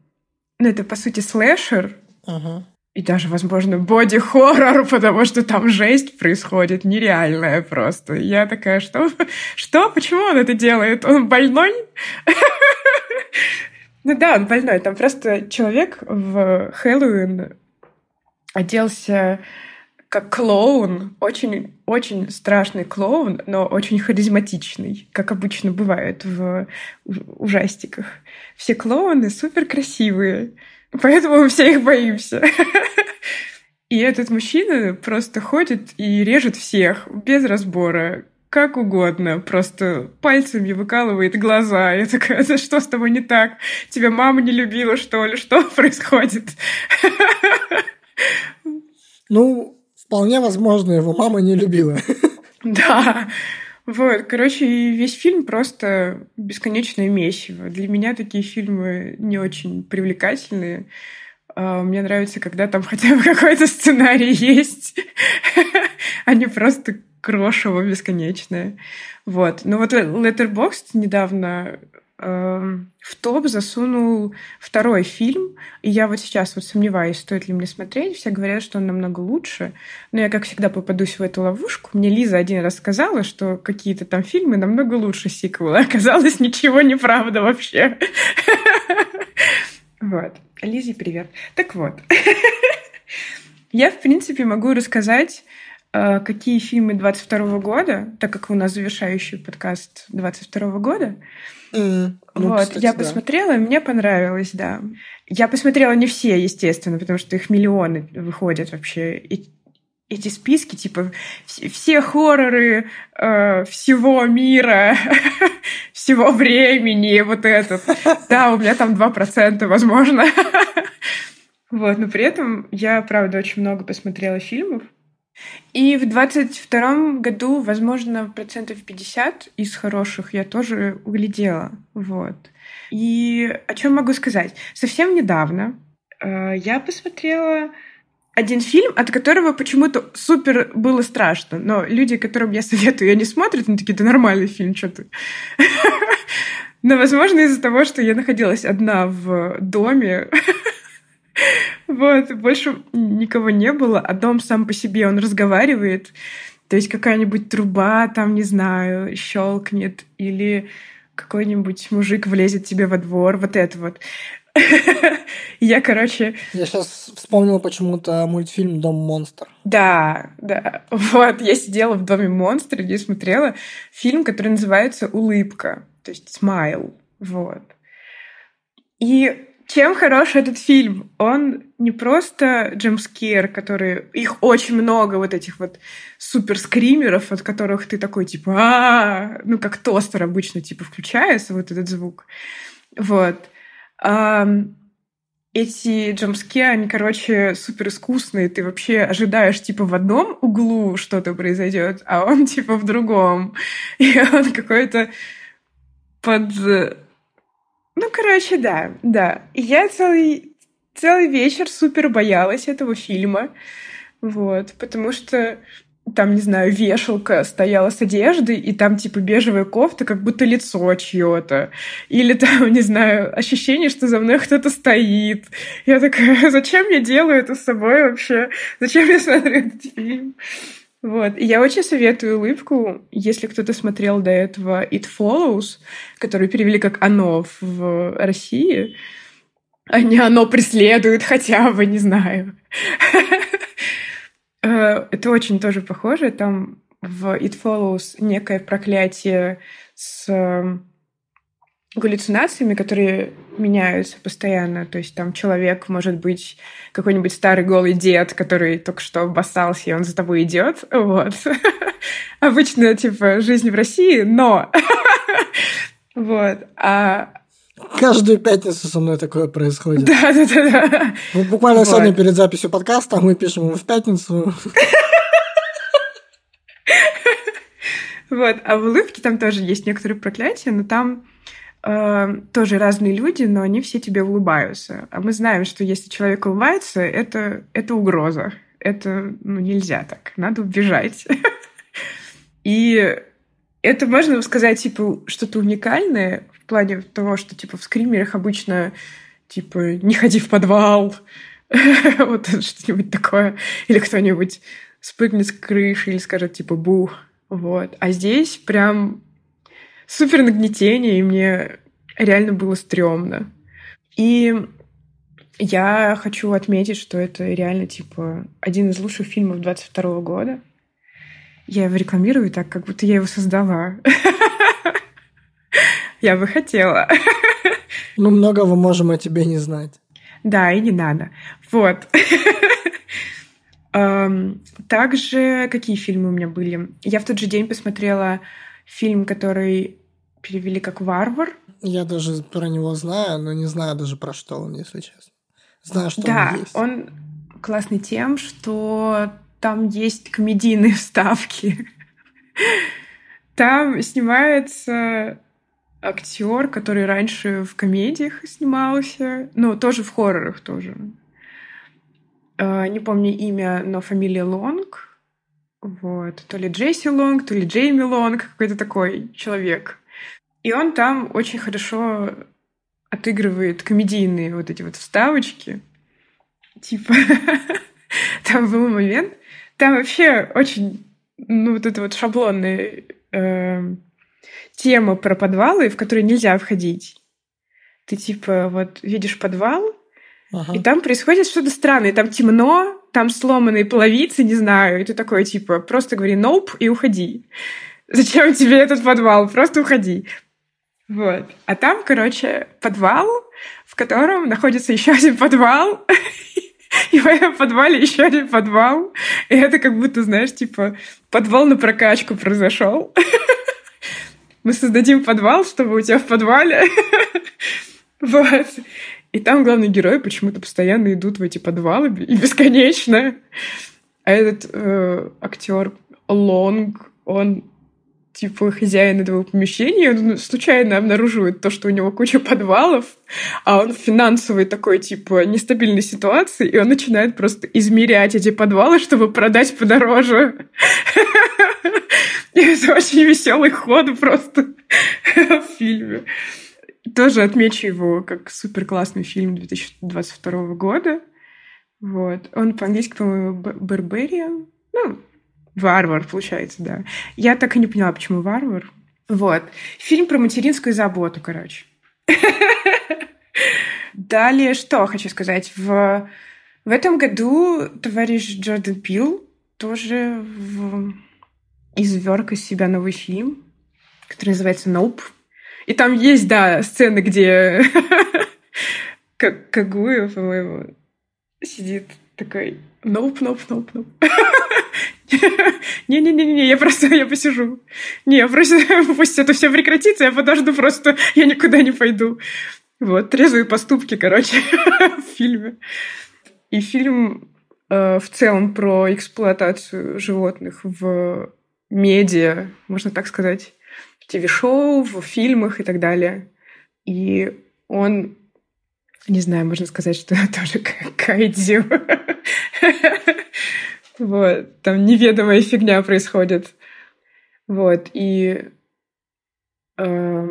ну, это, по сути, слэшер. Ага. И даже, возможно, боди-хоррор, потому что там жесть происходит нереальная просто. Я такая, что? Что? Почему он это делает? Он больной? Ну да, он больной. Там просто человек в Хэллоуин оделся как клоун, очень, очень страшный клоун, но очень харизматичный, как обычно бывает в ужастиках. Все клоуны супер красивые, поэтому мы все их боимся. И этот мужчина просто ходит и режет всех без разбора, как угодно, просто пальцами выкалывает глаза. Я такая, да что с тобой не так? Тебя мама не любила, что ли? Что происходит? Ну, вполне возможно, его мама не любила. Да. Вот, короче, весь фильм просто бесконечное месиво. Для меня такие фильмы не очень привлекательные. А, мне нравится, когда там хотя бы какой-то сценарий есть, а не просто крошево бесконечное. Вот. Но вот Letterboxd недавно э, в топ засунул второй фильм, и я вот сейчас вот сомневаюсь, стоит ли мне смотреть. Все говорят, что он намного лучше, но я, как всегда, попадусь в эту ловушку. Мне Лиза один раз сказала, что какие-то там фильмы намного лучше сиквела. Оказалось, ничего неправда вообще. Вот. Лизе, привет. Так вот. Я, в принципе, могу рассказать какие фильмы 22 года, так как у нас завершающий подкаст 22 года. Mm, ну, вот, кстати, я да. посмотрела, и мне понравилось, да. Я посмотрела не все, естественно, потому что их миллионы выходят вообще. И эти списки, типа, все хорроры э, всего мира, всего времени, вот этот. Да, у меня там 2%, возможно. вот, но при этом я, правда, очень много посмотрела фильмов. И в двадцать втором году, возможно, процентов 50 из хороших я тоже углядела. Вот. И о чем могу сказать? Совсем недавно э, я посмотрела один фильм, от которого почему-то супер было страшно. Но люди, которым я советую, я не смотрят, они такие, да нормальный фильм, что ты. Но, возможно, из-за того, что я находилась одна в доме, Вот, больше никого не было, а дом сам по себе, он разговаривает. То есть какая-нибудь труба там, не знаю, щелкнет, или какой-нибудь мужик влезет тебе во двор, вот это вот. Я, короче... Я сейчас вспомнила почему-то мультфильм «Дом монстр». Да, да. Вот, я сидела в «Доме монстра», где смотрела фильм, который называется «Улыбка», то есть «Смайл». Вот. И чем хорош этот фильм? Он не просто джемскер, который... Их очень много, вот этих вот суперскримеров, от которых ты такой, типа, а ну, как тостер обычно, типа, включается вот этот звук. Вот. Эти джамски, они, короче, супер искусные. Ты вообще ожидаешь, типа, в одном углу что-то произойдет, а он, типа, в другом. И он какой-то под ну, короче, да, да. Я целый, целый вечер супер боялась этого фильма. Вот, потому что там, не знаю, вешалка стояла с одеждой, и там, типа, бежевая кофта, как будто лицо чье-то. Или там, не знаю, ощущение, что за мной кто-то стоит. Я такая, зачем я делаю это с собой вообще? Зачем я смотрю этот фильм? Вот. И я очень советую улыбку, если кто-то смотрел до этого It Follows, который перевели как «Оно» в России, а не «Оно преследует» хотя бы, не знаю. Э, это очень тоже похоже. Там в It Follows некое проклятие с галлюцинациями, которые меняются постоянно. То есть там человек может быть какой-нибудь старый голый дед, который только что обоссался, и он за тобой идет. Вот. Обычно, типа, жизнь в России, но... Вот. А Каждую пятницу со мной такое происходит. Да, да, да. да. Вот буквально вот. сегодня перед записью подкаста мы пишем его в пятницу. Вот. А в улыбке там тоже есть некоторые проклятия, но там э, тоже разные люди, но они все тебе улыбаются. А мы знаем, что если человек улыбается, это, это угроза. Это ну, нельзя так. Надо убежать. И это можно сказать, типа, что-то уникальное в плане того, что, типа, в скримерах обычно, типа, не ходи в подвал, вот что-нибудь такое. Или кто-нибудь спрыгнет с крыши или скажет, типа, бух. Вот. А здесь прям супер нагнетение, и мне реально было стрёмно. И Я хочу отметить, что это реально, типа, один из лучших фильмов 22 года. Я его рекламирую так, как будто я его создала. Я бы хотела. Ну, многого можем о тебе не знать. Да, и не надо. Вот. Также какие фильмы у меня были? Я в тот же день посмотрела фильм, который перевели как «Варвар». Я даже про него знаю, но не знаю даже про что он, если честно. Знаю, что да, он есть. он классный тем, что там есть комедийные вставки. Там снимается актер, который раньше в комедиях снимался, ну, тоже в хоррорах тоже. А, не помню имя, но фамилия Лонг. Вот. То ли Джесси Лонг, то ли Джейми Лонг, какой-то такой человек. И он там очень хорошо отыгрывает комедийные вот эти вот вставочки. Типа, там был момент, там вообще очень, ну, вот это вот шаблонная э, тема про подвалы, в которые нельзя входить. Ты, типа, вот видишь подвал, ага. и там происходит что-то странное. Там темно, там сломанные половицы, не знаю, и ты такой, типа, просто говори «ноуп» и уходи. Зачем тебе этот подвал? Просто уходи. Вот. А там, короче, подвал, в котором находится еще один подвал, и в этом подвале еще один подвал. И это как будто, знаешь, типа, подвал на прокачку произошел. Мы создадим подвал, чтобы у тебя в подвале. Вот. И там главный герой почему-то постоянно идут в эти подвалы и бесконечно. А этот э, актер Лонг, он типа хозяин этого помещения, он случайно обнаруживает то, что у него куча подвалов, а он в финансовой такой, типа, нестабильной ситуации, и он начинает просто измерять эти подвалы, чтобы продать подороже. Это очень веселый ход просто в фильме. Тоже отмечу его как супер классный фильм 2022 года. Вот. Он по-английски, по-моему, Barbarian. Ну, Варвар, получается, да. Я так и не поняла, почему варвар. Вот. Фильм про материнскую заботу, короче. Далее, что хочу сказать. В, в этом году товарищ Джордан Пил тоже в... изверг из себя новый фильм, который называется «Nope». И там есть, да, сцены, где как Кагуев, по-моему, сидит такой «Nope, nope, nope, nope». Не-не-не, я просто, я посижу. Не, просто пусть это все прекратится, я подожду просто, я никуда не пойду. Вот, трезвые поступки, короче, в фильме. И фильм э, в целом про эксплуатацию животных в медиа, можно так сказать, ТВ-шоу, в фильмах и так далее. И он, не знаю, можно сказать, что тоже как кайдзю. Вот, там неведомая фигня происходит. Вот, и э,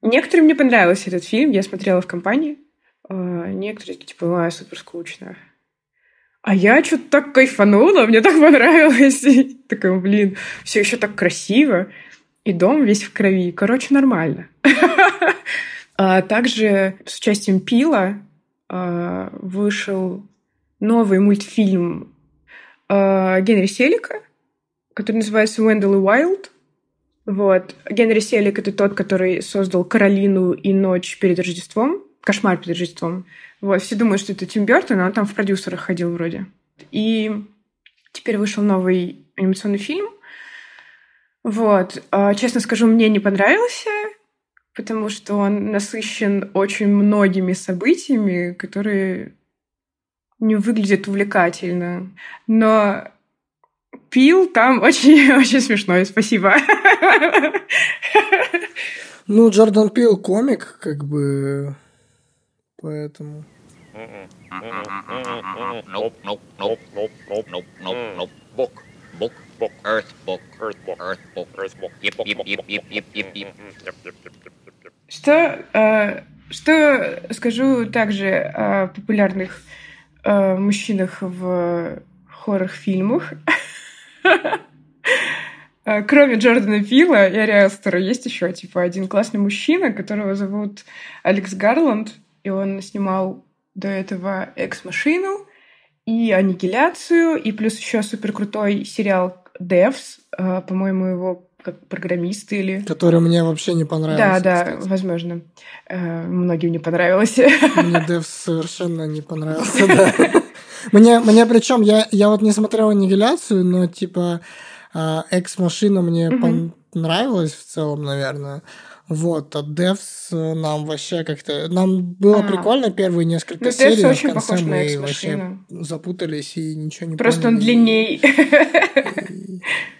некоторым мне понравился этот фильм, я смотрела в компании. Э, некоторые типа, а, супер скучно. А я что-то так кайфанула, мне так понравилось. Такая, блин, все еще так красиво. И дом весь в крови. Короче, нормально. А также с участием Пила а, вышел новый мультфильм э, Генри Селика, который называется Уэндел и Уайлд. Вот. Генри Селик — это тот, который создал «Каролину» и «Ночь перед Рождеством», «Кошмар перед Рождеством». Вот. Все думают, что это Тим Бертон, а он там в продюсерах ходил вроде. И теперь вышел новый анимационный фильм. Вот. А, честно скажу, мне не понравился, потому что он насыщен очень многими событиями, которые не выглядит увлекательно. Но пил там очень-очень смешной, спасибо. Ну, Джордан Пил комик, как бы, поэтому... Nope, nope, nope, nope, nope, nope, nope, nope. Book, earth book, earth book. Yep, yep, yep, yep, yep, yep, yep. Что, э, что скажу также о популярных э, мужчинах в хоррор-фильмах. Э, кроме Джордана Пила и Ариастера, есть еще типа один классный мужчина, которого зовут Алекс Гарланд, и он снимал до этого «Экс-машину», и «Аннигиляцию», и плюс еще супер крутой сериал «Devs», э, по-моему, его как программисты или... Который мне вообще не понравился. Да, да, кстати. возможно. Э, многим не понравилось. Мне Devs совершенно не понравился, да. Мне, мне причем, я, я вот не смотрел «Аннигиляцию», но типа «Экс-машина» мне понравилась в целом, наверное. Вот, а Devs э, нам вообще как-то... Нам было а. прикольно первые несколько ну, серий, а в конце мы вообще запутались и ничего не Просто поняли. он длинней.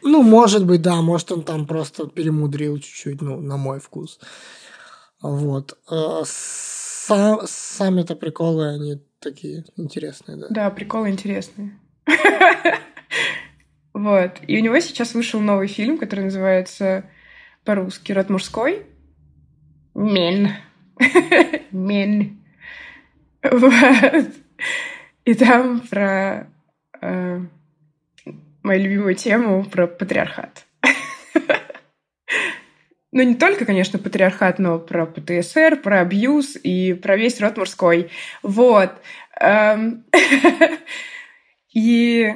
Ну, может быть, да, может, он там просто перемудрил чуть-чуть, ну, на мой вкус. Вот. Э, сами-то приколы, они такие интересные, да. Да, приколы интересные. Вот. И у него сейчас вышел новый фильм, который называется по-русски «Род мужской». Мен. Мен. Вот. И там про э, мою любимую тему, про патриархат. Ну, не только, конечно, патриархат, но про ПТСР, про абьюз и про весь род мужской. Вот. Эм, и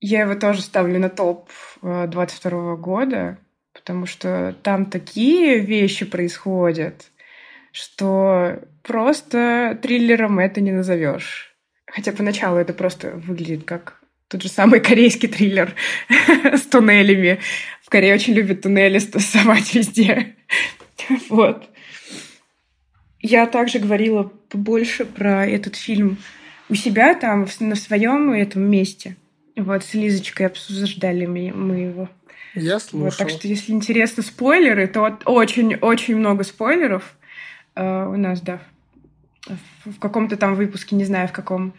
я его тоже ставлю на топ 22 э, года потому что там такие вещи происходят, что просто триллером это не назовешь. Хотя поначалу это просто выглядит как тот же самый корейский триллер с туннелями. В Корее очень любят туннели стасовать везде. вот. Я также говорила побольше про этот фильм у себя там, на своем этом месте. Вот с Лизочкой обсуждали мы его. Я слушал. Вот, так что, если интересно спойлеры, то очень-очень много спойлеров э, у нас, да, в, в каком-то там выпуске, не знаю в каком.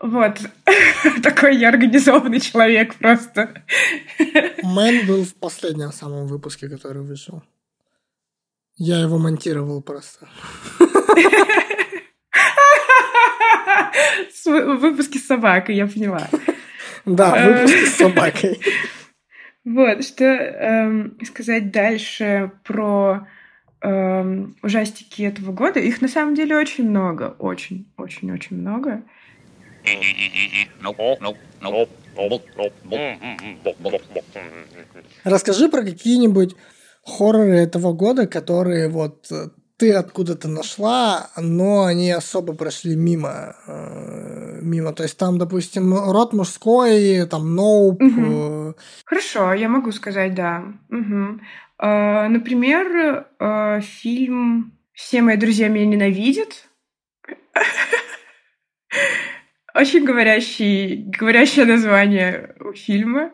Вот. Такой я организованный человек просто. Мэн был в последнем самом выпуске, который вышел. Я его монтировал просто. Выпуски с собакой, я поняла. Да, выпуски с собакой. Вот, что эм, сказать дальше про эм, ужастики этого года. Их на самом деле очень много. Очень, очень, очень много. Расскажи про какие-нибудь хорроры этого года, которые вот э, ты откуда-то нашла, но они особо прошли мимо. Э, мимо. То есть там, допустим, род мужской, там ноуп. Угу. Хорошо, я могу сказать, да. Угу. Э, например, э, фильм «Все мои друзья меня ненавидят». Очень говорящий, говорящее название у фильма.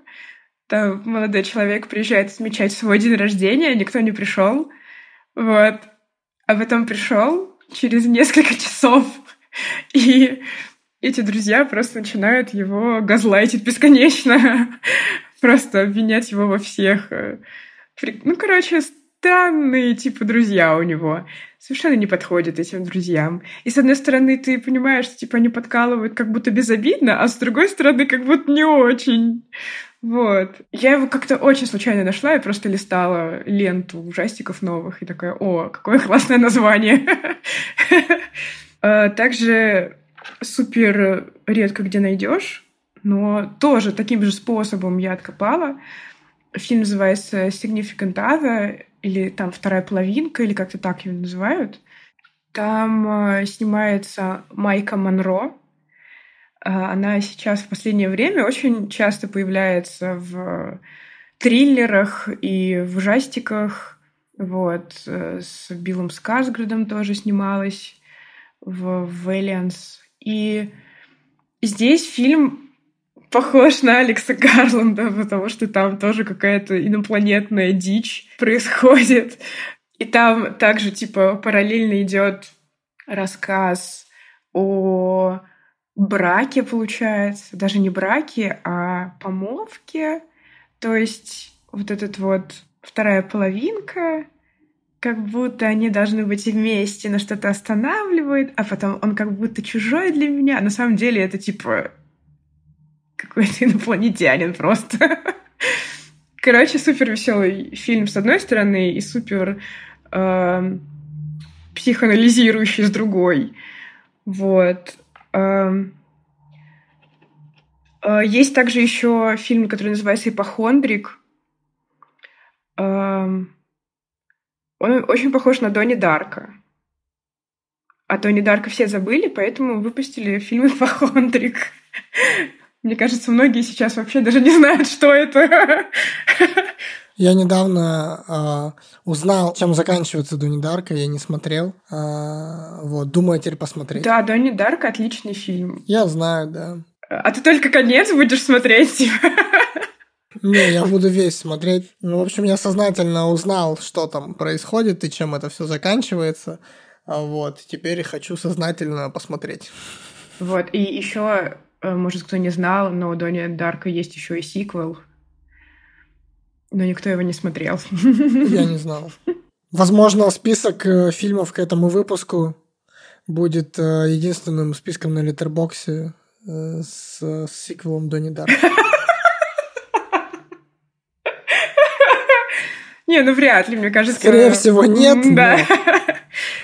Там молодой человек приезжает отмечать свой день рождения, никто не пришел. Вот а потом пришел через несколько часов, и эти друзья просто начинают его газлайтить бесконечно, просто обвинять его во всех. Ну, короче, странные типа друзья у него. Совершенно не подходят этим друзьям. И с одной стороны, ты понимаешь, что типа они подкалывают как будто безобидно, а с другой стороны, как будто не очень. Вот. Я его как-то очень случайно нашла, я просто листала ленту ужастиков новых и такая, о, какое классное название. А, также супер редко где найдешь, но тоже таким же способом я откопала. Фильм называется Significant Other, или там вторая половинка, или как-то так его называют. Там а, снимается Майка Монро, она сейчас в последнее время очень часто появляется в триллерах и в ужастиках. Вот. Э, с Биллом Сказградом тоже снималась в Вэллианс. И здесь фильм похож на Алекса Гарланда, потому что там тоже какая-то инопланетная дичь происходит. И там также, типа, параллельно идет рассказ о браке, получается. Даже не браке, а помолвке. То есть вот этот вот вторая половинка, как будто они должны быть вместе, но что-то останавливает, а потом он как будто чужой для меня. На самом деле это типа какой-то инопланетянин просто. Короче, супер веселый фильм с одной стороны и супер э, психоанализирующий с другой. Вот. Эм, э, есть также еще фильм, который называется «Ипохондрик». Эм, он очень похож на Донни Дарка. А Тони Дарка все забыли, поэтому выпустили фильм «Ипохондрик». Мне кажется, многие сейчас вообще даже не знают, что это. Я недавно э, узнал, чем заканчивается Донни Дарка, я не смотрел. Э, вот, думаю теперь посмотреть. Да, Донни Дарка отличный фильм. Я знаю, да. А ты только конец будешь смотреть? Типа? Не, я буду весь смотреть. Ну, в общем, я сознательно узнал, что там происходит и чем это все заканчивается. А вот, теперь хочу сознательно посмотреть. Вот, и еще, э, может, кто не знал, но у Донни Дарка есть еще и сиквел – но никто его не смотрел. Я не знал. Возможно, список э, фильмов к этому выпуску будет э, единственным списком на Литербоксе э, с, с сиквелом Донни Дарк. Не, ну вряд ли, мне кажется. Скорее всего, нет. Да.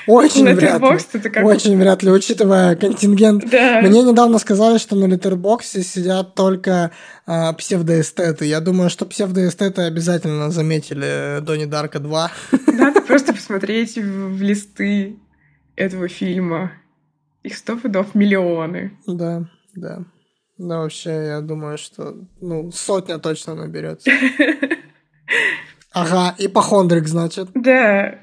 Очень вряд ли. Как... Очень вряд ли, учитывая контингент. Да. Мне недавно сказали, что на Литербоксе сидят только а, псевдоэстеты. Я думаю, что псевдоэстеты обязательно заметили Донни Дарка 2. Надо просто посмотреть в листы этого фильма. Их сто пудов миллионы. Да, да. Да, вообще, я думаю, что ну, сотня точно наберется. Ага, ипохондрик, значит. Да,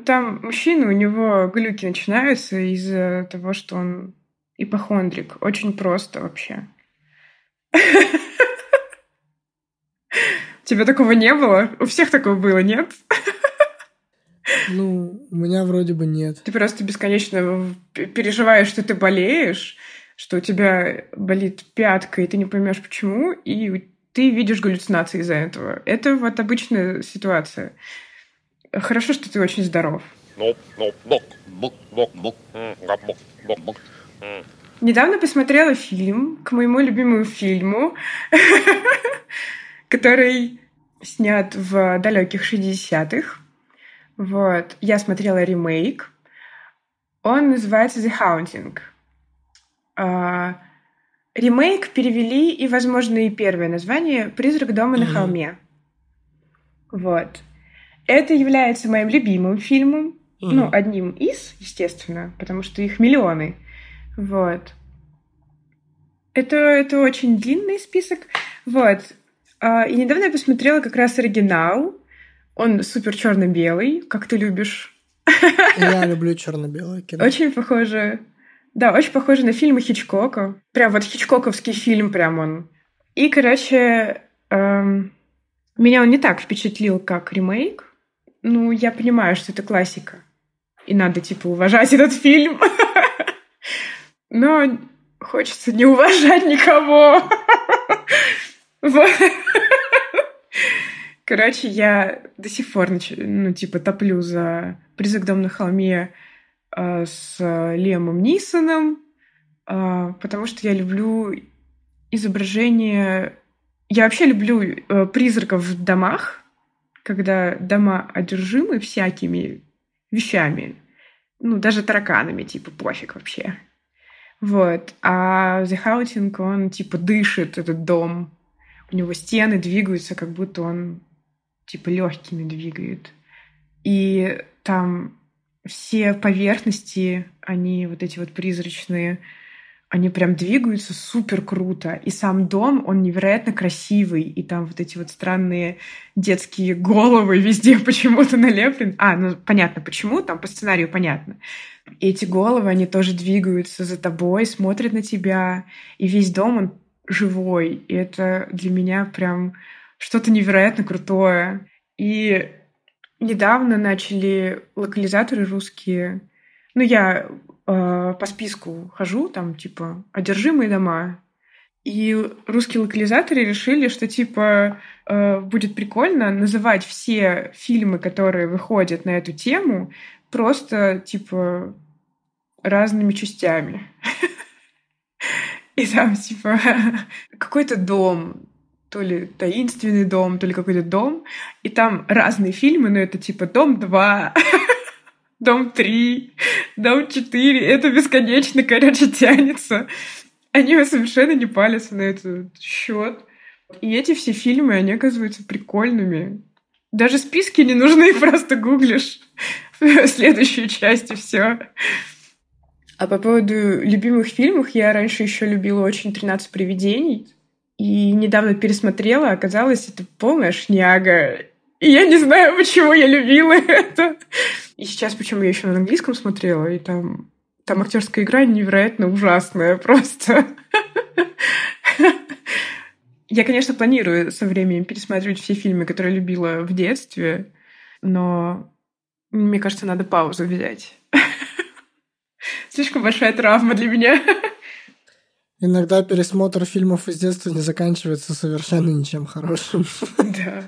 там мужчина, у него глюки начинаются из-за того, что он ипохондрик. Очень просто вообще. Тебе такого не было? У всех такого было, нет? Ну, у меня вроде бы нет. Ты просто бесконечно переживаешь, что ты болеешь, что у тебя болит пятка, и ты не поймешь почему, и ты видишь галлюцинации из-за этого. Это вот обычная ситуация. Хорошо, что ты очень здоров. Недавно посмотрела фильм к моему любимому фильму, который снят в далеких 60-х. Вот. Я смотрела ремейк. Он называется The Haunting. А, ремейк перевели и, возможно, и первое название «Призрак дома на холме». Вот. Это является моим любимым фильмом. Mm-hmm. Ну, одним из, естественно, потому что их миллионы. Вот. Это, это очень длинный список. Вот. А, и недавно я посмотрела как раз оригинал. Он супер черно-белый, как ты любишь. Я люблю черно-белое кино. Очень похоже. Да, очень похоже на фильмы Хичкока. Прям вот хичкоковский фильм прям он. И, короче, эм, меня он не так впечатлил, как ремейк. Ну, я понимаю, что это классика. И надо, типа, уважать этот фильм. Но хочется не уважать никого. Короче, я до сих пор, ну, типа, топлю за «Призрак дом на холме» э, с Лемом Нисоном, э, потому что я люблю изображение... Я вообще люблю э, призраков в домах, когда дома одержимы всякими вещами, ну, даже тараканами, типа, пофиг вообще. Вот. А The Haunting, он, типа, дышит, этот дом. У него стены двигаются, как будто он, типа, легкими двигает. И там все поверхности, они вот эти вот призрачные, они прям двигаются супер круто. И сам дом, он невероятно красивый. И там вот эти вот странные детские головы везде почему-то налеплены. А, ну понятно почему, там по сценарию понятно. И эти головы, они тоже двигаются за тобой, смотрят на тебя. И весь дом, он живой. И это для меня прям что-то невероятно крутое. И недавно начали локализаторы русские ну, я э, по списку хожу, там, типа, одержимые дома. И русские локализаторы решили, что, типа, э, будет прикольно называть все фильмы, которые выходят на эту тему, просто, типа, разными частями. И там, типа, какой-то дом, то ли таинственный дом, то ли какой-то дом, и там разные фильмы, но это типа «Дом 2», Дом 3, Дом 4. Это бесконечно, короче, тянется. Они совершенно не палятся на этот счет. И эти все фильмы, они оказываются прикольными. Даже списки не нужны, просто гуглишь следующую часть и все. А по поводу любимых фильмов, я раньше еще любила очень «13 привидений». И недавно пересмотрела, оказалось, это полная шняга. И я не знаю, почему я любила это. И сейчас, почему я еще на английском смотрела, и там, там актерская игра невероятно ужасная просто. Я, конечно, планирую со временем пересматривать все фильмы, которые любила в детстве, но мне кажется, надо паузу взять. Слишком большая травма для меня. Иногда пересмотр фильмов из детства не заканчивается совершенно ничем хорошим. Да.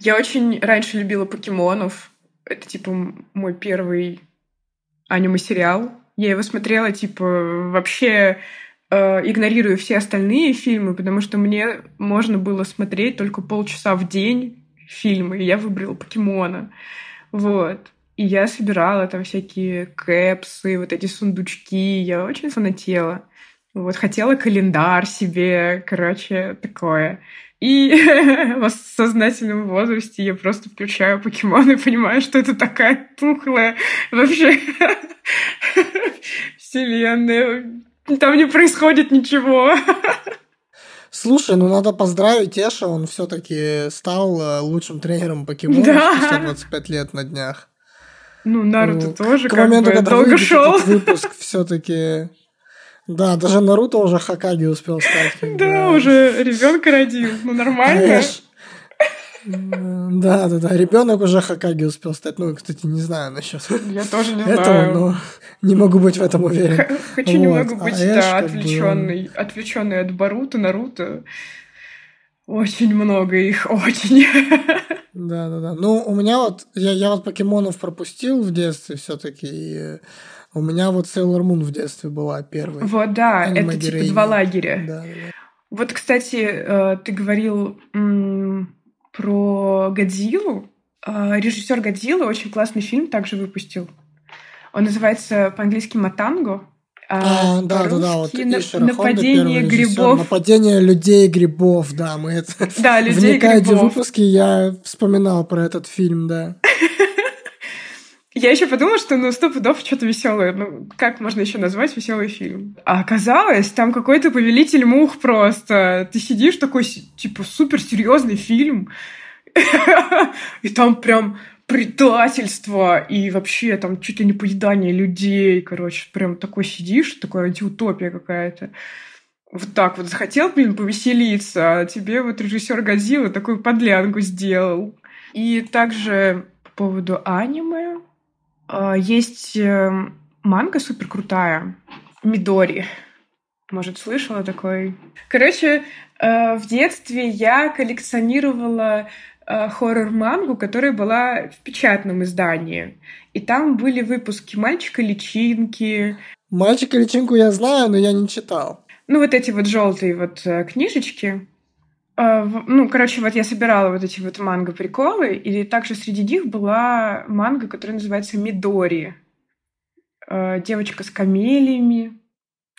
Я очень раньше любила покемонов. Это, типа, мой первый аниме-сериал. Я его смотрела, типа, вообще э, игнорируя все остальные фильмы, потому что мне можно было смотреть только полчаса в день фильмы, и я выбрала покемона. Вот. И я собирала там всякие кэпсы, вот эти сундучки. Я очень фанатела. Вот, хотела календарь себе, короче, такое. И в сознательном возрасте я просто включаю покемон и понимаю, что это такая тухлая вообще вселенная. Там не происходит ничего. Слушай, ну надо поздравить Эша, он все-таки стал э, лучшим тренером покемонов Да. спустя 25 лет на днях. Ну, Наруто Вот. тоже К как моменту, бы когда долго шел. выпуск, все-таки. Да, даже Наруто уже Хакаги успел стать. Да, уже ребенка родил. Ну, нормально. Да, да, да. Ребенок уже Хакаги успел стать. Ну, кстати, не знаю насчет Я тоже не этого, знаю. но не могу быть в этом уверен. Хочу Вот, немного а быть, Эш да, как бы- отвлеченный, отвлеченный от Баруто, Наруто. Очень много их, очень. Да, да, да. Ну, у меня вот, я, я вот покемонов пропустил в детстве все-таки. У меня вот Sailor Moon в детстве была первой. Вот, да, это типа два лагеря. Да, да. Вот, кстати, э, ты говорил м, про Годзиллу. Э, Режиссер Годзиллы очень классный фильм также выпустил. Он называется по-английски «Матанго». А, да, да, да, вот «На- Хонда, «Нападение режиссер. грибов». Нападение людей грибов, да, мы это... Да, В людей грибов. выпуске я вспоминал про этот фильм, да. Я еще подумала, что ну сто пудов что-то веселое. Ну, как можно еще назвать веселый фильм? А оказалось, там какой-то повелитель мух просто. Ты сидишь такой, типа, суперсерьезный фильм. И там прям предательство и вообще там чуть ли не поедание людей, короче, прям такой сидишь, такая антиутопия какая-то. Вот так вот захотел, блин, повеселиться, а тебе вот режиссер Годзиллы такую подлянку сделал. И также по поводу аниме есть э, манга супер крутая Мидори. Может, слышала такой? Короче, э, в детстве я коллекционировала э, хоррор-мангу, которая была в печатном издании. И там были выпуски «Мальчика-личинки», Мальчика личинку я знаю, но я не читал. ну, вот эти вот желтые вот э, книжечки. В- Ну, короче, вот я собирала вот эти вот манго-приколы, и также среди них была манга, которая называется «Мидори». Э, Девочка с камелиями.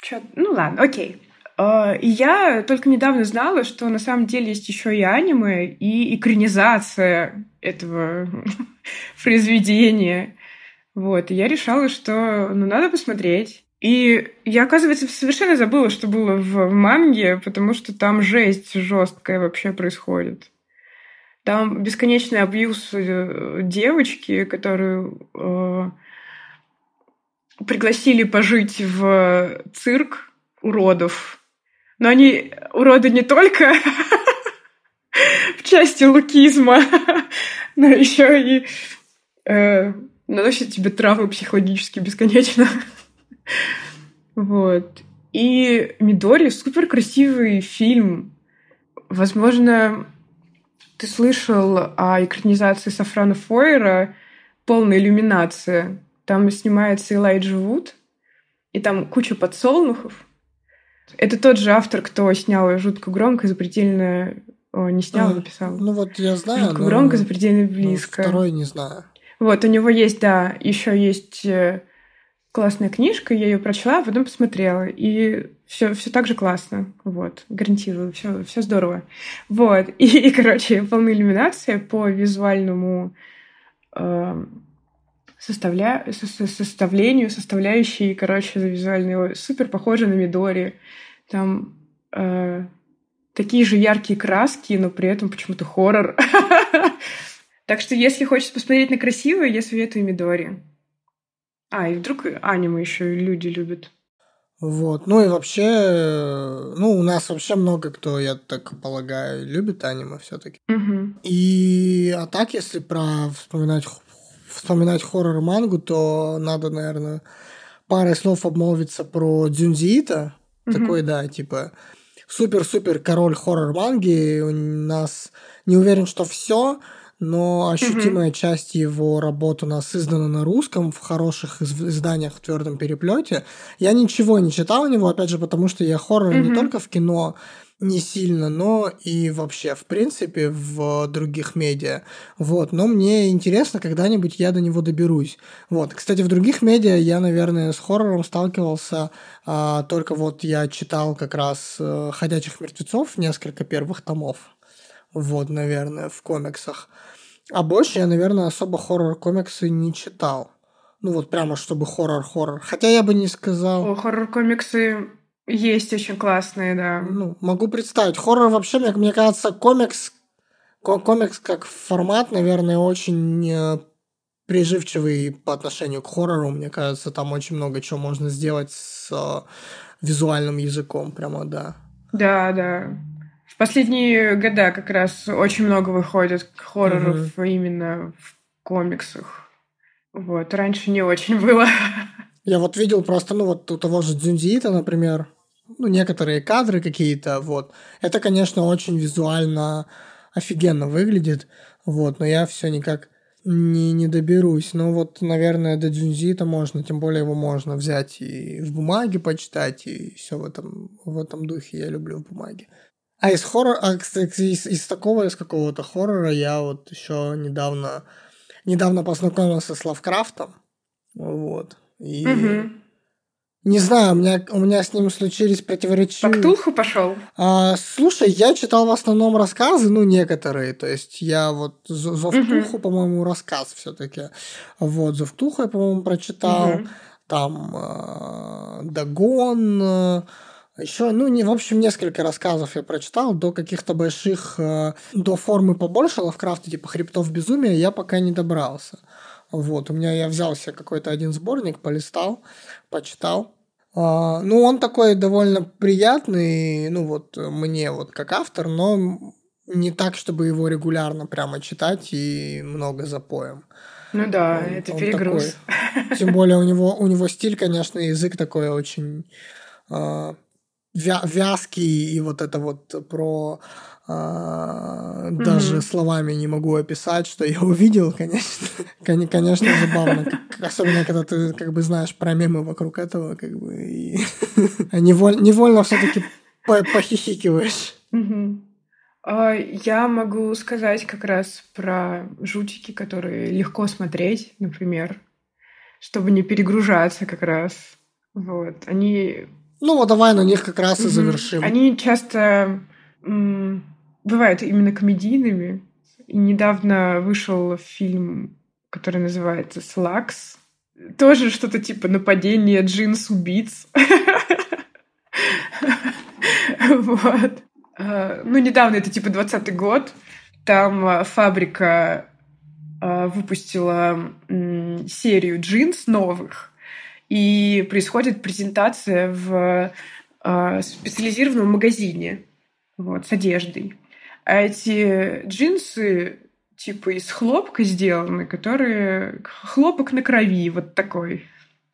Чё- Ну, ладно, окей. Э, И я только недавно знала, что на самом деле есть еще и аниме, и экранизация этого произведения. Вот, и я решала, что ну надо посмотреть. И я, оказывается, совершенно забыла, что было в манге, потому что там жесть жесткая вообще происходит. Там бесконечный абьюз э, девочки, которую э, пригласили пожить в цирк уродов. Но они уроды не только в части лукизма, но еще и э, наносят тебе травмы психологически бесконечно. Вот. И Мидори супер красивый фильм. Возможно, ты слышал о экранизации Сафрана Фойера «Полная иллюминация». Там снимается Элайджа Вуд, и там куча подсолнухов. Это тот же автор, кто снял «Жутко громко», «Запредельно...» О, не снял, А, написал. Ну вот я знаю, «Жутко но- громко», «Запредельно но близко». Второй не знаю. Вот, у него есть, да, еще есть э, классная книжка, я ее прочла, а потом посмотрела, и все, все так же классно, вот, гарантирую, все, все здорово. Вот, и, и короче, полная иллюминация по визуальному э, составля... со составлению, составляющей, короче, за визуальный супер похоже на Мидори. Там э, такие же яркие краски, но при этом почему-то хоррор. Так что, если хочешь посмотреть на красивое, я советую Мидори. А, и вдруг аниме еще люди любят. Вот. Ну и вообще, ну, у нас вообще много кто, я так полагаю, любит аниме все-таки. Угу. И а так, если про вспоминать, вспоминать хоррор-мангу, то надо, наверное, парой слов обмолвиться про Дзюнзиита. Угу. Такой, да, типа супер-супер король хоррор-манги. У нас не уверен, что все, но ощутимая mm-hmm. часть его работ у нас издана на русском в хороших изданиях в твердом переплете. Я ничего не читал у него, опять же, потому что я хоррор mm-hmm. не только в кино не сильно, но и вообще, в принципе, в других медиа. Вот. Но мне интересно, когда-нибудь я до него доберусь. Вот. Кстати, в других медиа я, наверное, с хоррором сталкивался а, только вот я читал как раз а, «Ходячих мертвецов» несколько первых томов. Вот, наверное, в комиксах. А больше я, наверное, особо хоррор-комиксы не читал. Ну вот прямо, чтобы хоррор-хоррор. Хотя я бы не сказал... О, хоррор-комиксы есть очень классные, да. Ну, могу представить. Хоррор вообще, мне, мне кажется, комикс... Комикс как формат, наверное, очень э, приживчивый по отношению к хоррору. Мне кажется, там очень много чего можно сделать с э, визуальным языком. Прямо, да. Да, да последние года как раз очень много выходит хорроров угу. именно в комиксах. Вот, раньше не очень было. Я вот видел просто, ну вот у того же Дзюнзиита, например, ну, некоторые кадры какие-то, вот. Это, конечно, очень визуально офигенно выглядит, вот, но я все никак не, не доберусь. Но вот, наверное, до Дзюнзита можно, тем более его можно взять и в бумаге почитать, и все в этом, в этом духе я люблю в бумаге. А из хоррора, а, кстати, из, из такого, из какого-то хоррора я вот еще недавно, недавно познакомился с Лавкрафтом. Вот. И угу. не знаю, у меня, у меня с ним случились противоречивые... По Ктулху пошел? А, слушай, я читал в основном рассказы, ну, некоторые. То есть я вот Зов Ктулху, угу. по-моему, рассказ все-таки. Вот, Зов Ктулху я, по-моему, прочитал. Угу. Там э, Дагон... Еще, ну, не, в общем, несколько рассказов я прочитал. До каких-то больших, э, до формы побольше Лавкрафта, типа «Хребтов безумия», я пока не добрался. Вот, у меня я взял себе какой-то один сборник, полистал, почитал. А, ну, он такой довольно приятный, ну, вот мне вот как автор, но не так, чтобы его регулярно прямо читать и много запоем. Ну да, он, это он перегруз. Такой. Тем более у него, у него стиль, конечно, язык такой очень э, вязкий, и вот это вот про а, даже mm-hmm. словами не могу описать, что я увидел, конечно, конечно, забавно, как, особенно когда ты как бы знаешь про мемы вокруг этого, как бы и неволь, невольно все-таки похихикиваешь. Mm-hmm. Я могу сказать как раз про жутики, которые легко смотреть, например, чтобы не перегружаться как раз. Вот. Они ну, вот давай на них как раз и завершим. Они часто м- бывают именно комедийными. И недавно вышел фильм, который называется «Слакс». Тоже что-то типа нападение джинс-убийц. Вот. А, ну, недавно, это типа 20 год. Там а, фабрика а, выпустила серию джинс новых и происходит презентация в э, специализированном магазине вот, с одеждой. А эти джинсы типа из хлопка сделаны, которые хлопок на крови вот такой.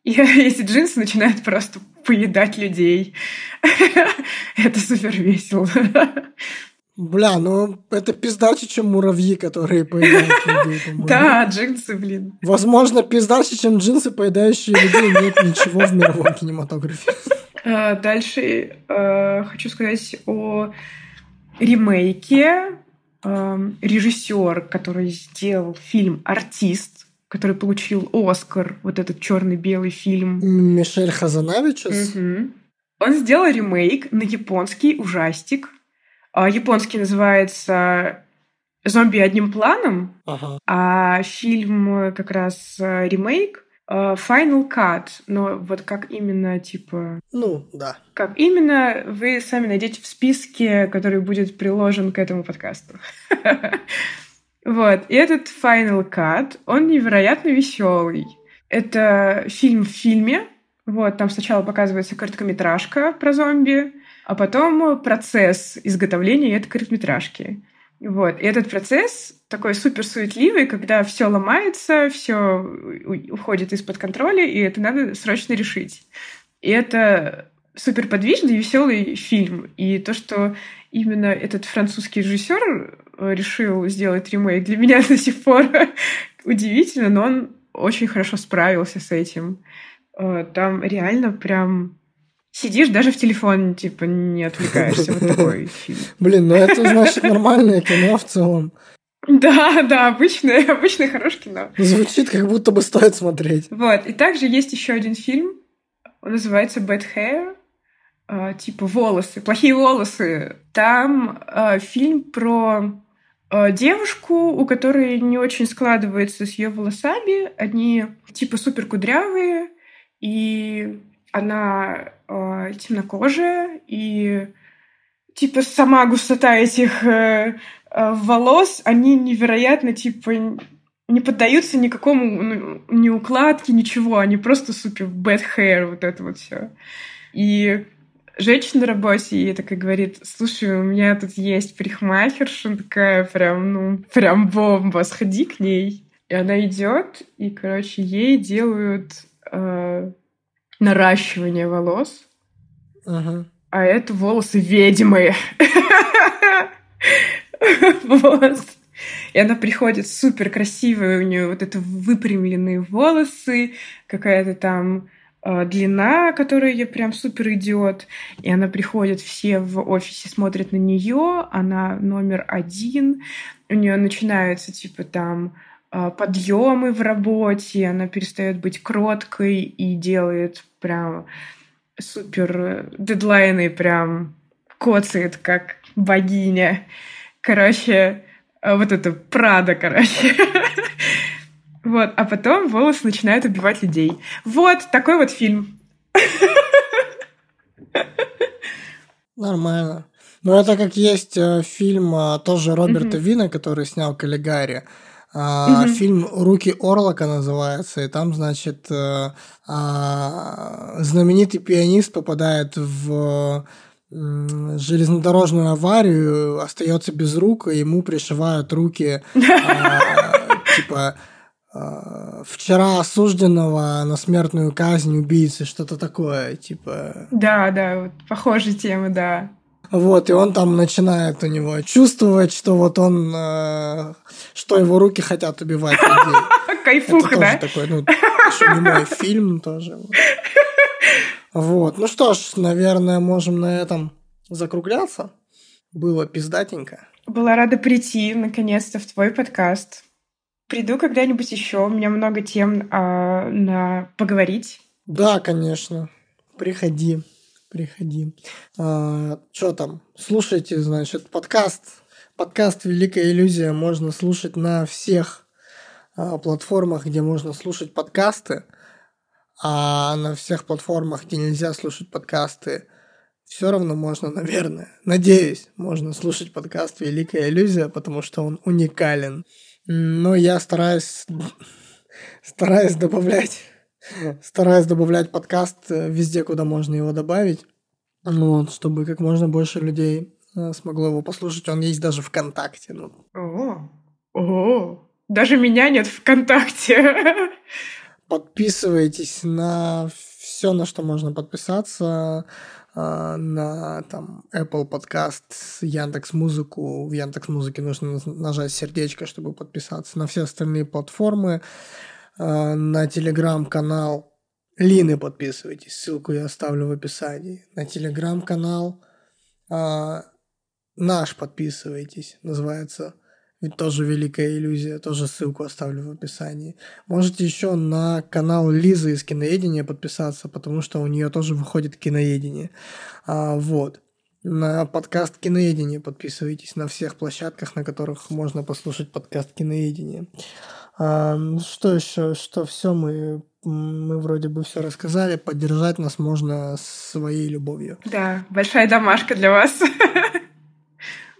И эти джинсы начинают просто поедать людей. Это супер весело. Бля, ну это пиздаче, чем муравьи, которые поедают людей, Да, джинсы, блин. Возможно, пиздаче, чем джинсы, поедающие людей, нет ничего в мировом кинематографе. А, дальше э, хочу сказать о ремейке. Э, режиссер, который сделал фильм «Артист», который получил Оскар, вот этот черно-белый фильм. Мишель Хазанавичус? Угу. Он сделал ремейк на японский ужастик. А, японский называется «Зомби одним планом», ага. а фильм как раз э, ремейк э, Final Cut, но вот как именно, типа... Ну, да. Как именно, вы сами найдете в списке, который будет приложен к этому подкасту. Вот. И этот Final Cut, он невероятно веселый. Это фильм в фильме. Вот, там сначала показывается короткометражка про зомби, а потом процесс изготовления этой короткометражки. Вот. И этот процесс такой супер суетливый, когда все ломается, все уходит из-под контроля, и это надо срочно решить. И это супер подвижный, веселый фильм. И то, что именно этот французский режиссер э, решил сделать ремейк, для меня до сих пор удивительно, но он очень хорошо справился с этим. Э, там реально прям сидишь, даже в телефон, типа, не отвлекаешься. Вот такой фильм. Блин, ну это, значит, нормальное кино в целом. Да, да, обычное, обычное хорошее кино. Звучит, как будто бы стоит смотреть. Вот, и также есть еще один фильм, он называется Bad Hair, э, типа волосы, плохие волосы. Там э, фильм про э, девушку, у которой не очень складывается с ее волосами. Они типа супер кудрявые, и она э, темнокожая, и типа сама густота этих э, э, волос, они невероятно типа не поддаются никакому ну, ни укладке, ничего, они просто супер bad hair, вот это вот все. И женщина на работе, и такая говорит, слушай, у меня тут есть парикмахерша, такая прям, ну, прям бомба, сходи к ней. И она идет, и, короче, ей делают э, наращивание волос. Ага. А это волосы ведьмы. Вот. И она приходит супер красивая, у нее вот это выпрямленные волосы, какая-то там э, длина, которая ей прям супер идет. И она приходит, все в офисе смотрят на нее, она номер один. У нее начинаются типа там подъемы в работе, она перестает быть кроткой и делает прям супер дедлайны, прям коцает, как богиня. Короче, а вот это Прада, короче. Вот, а потом волосы начинают убивать людей. Вот такой вот фильм. Нормально. Ну, это как есть э, фильм э, тоже Роберта mm-hmm. Вина, который снял Каллигари. А, mm-hmm. Фильм «Руки Орлока» называется, и там, значит, а, знаменитый пианист попадает в железнодорожную аварию, остается без рук, и ему пришивают руки, а, типа, а, вчера осужденного на смертную казнь убийцы, что-то такое, типа... Да, да, вот похожая тема, да. Вот, и он там начинает у него чувствовать, что вот он, э, что его руки хотят убивать людей. Кайфуха, да? такой, ну, еще не мой фильм тоже. Вот. Ну что ж, наверное, можем на этом закругляться. Было пиздатенько. Была рада прийти, наконец-то, в твой подкаст. Приду когда-нибудь еще. У меня много тем а, на поговорить. Да, конечно. Приходи, приходи. А, что там? Слушайте, значит, подкаст. Подкаст «Великая иллюзия» можно слушать на всех а, платформах, где можно слушать подкасты. А на всех платформах, где нельзя слушать подкасты, все равно можно, наверное, надеюсь, можно слушать подкаст «Великая иллюзия», потому что он уникален. Но я стараюсь, стараюсь добавлять, стараюсь добавлять подкаст везде, куда можно его добавить, вот, чтобы как можно больше людей э, смогло его послушать. Он есть даже ВКонтакте. Ну. О, о, даже меня нет ВКонтакте. Подписывайтесь на все, на что можно подписаться а, на там Apple Podcast, Яндекс Музыку. В Яндекс Музыке нужно нажать сердечко, чтобы подписаться на все остальные платформы. А, на телеграм-канал Лины подписывайтесь. Ссылку я оставлю в описании. На телеграм-канал а, наш подписывайтесь. Называется тоже великая иллюзия, тоже ссылку оставлю в описании. Можете еще на канал Лизы из киноедения подписаться, потому что у нее тоже выходит киноедение. А, вот. На подкаст киноедения подписывайтесь на всех площадках, на которых можно послушать подкаст киноедения. А, что еще? Что все мы мы вроде бы все рассказали. Поддержать нас можно своей любовью. Да, большая домашка для вас.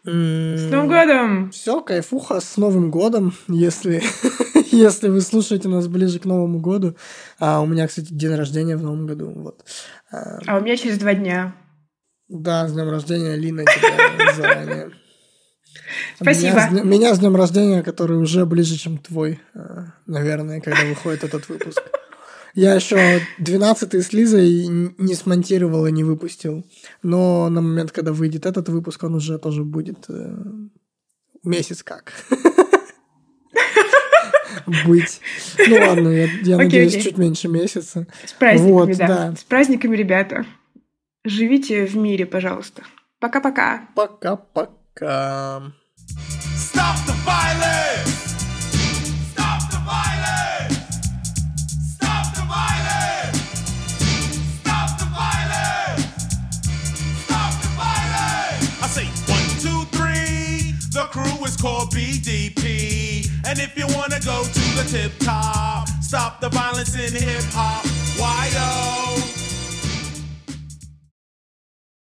С Новым годом! Все, кайфуха, с Новым годом, если, если вы слушаете нас ближе к Новому году. А у меня, кстати, день рождения в Новом году. Вот. А, а у меня через два дня. Да, с днем рождения, Лина, тебя заранее. Спасибо. Меня, меня с днем рождения, который уже ближе, чем твой, а, наверное, когда выходит этот выпуск. Я еще 12 с Лизой не смонтировал и не выпустил. Но на момент, когда выйдет этот выпуск, он уже тоже будет э, месяц как. Быть. Ну ладно, я, надеюсь, чуть меньше месяца. С праздниками, да. С праздниками, ребята. Живите в мире, пожалуйста. Пока-пока. Пока-пока. Stop the violence! called BDP. And if you wanna go to the tip top, stop the violence in hip hop.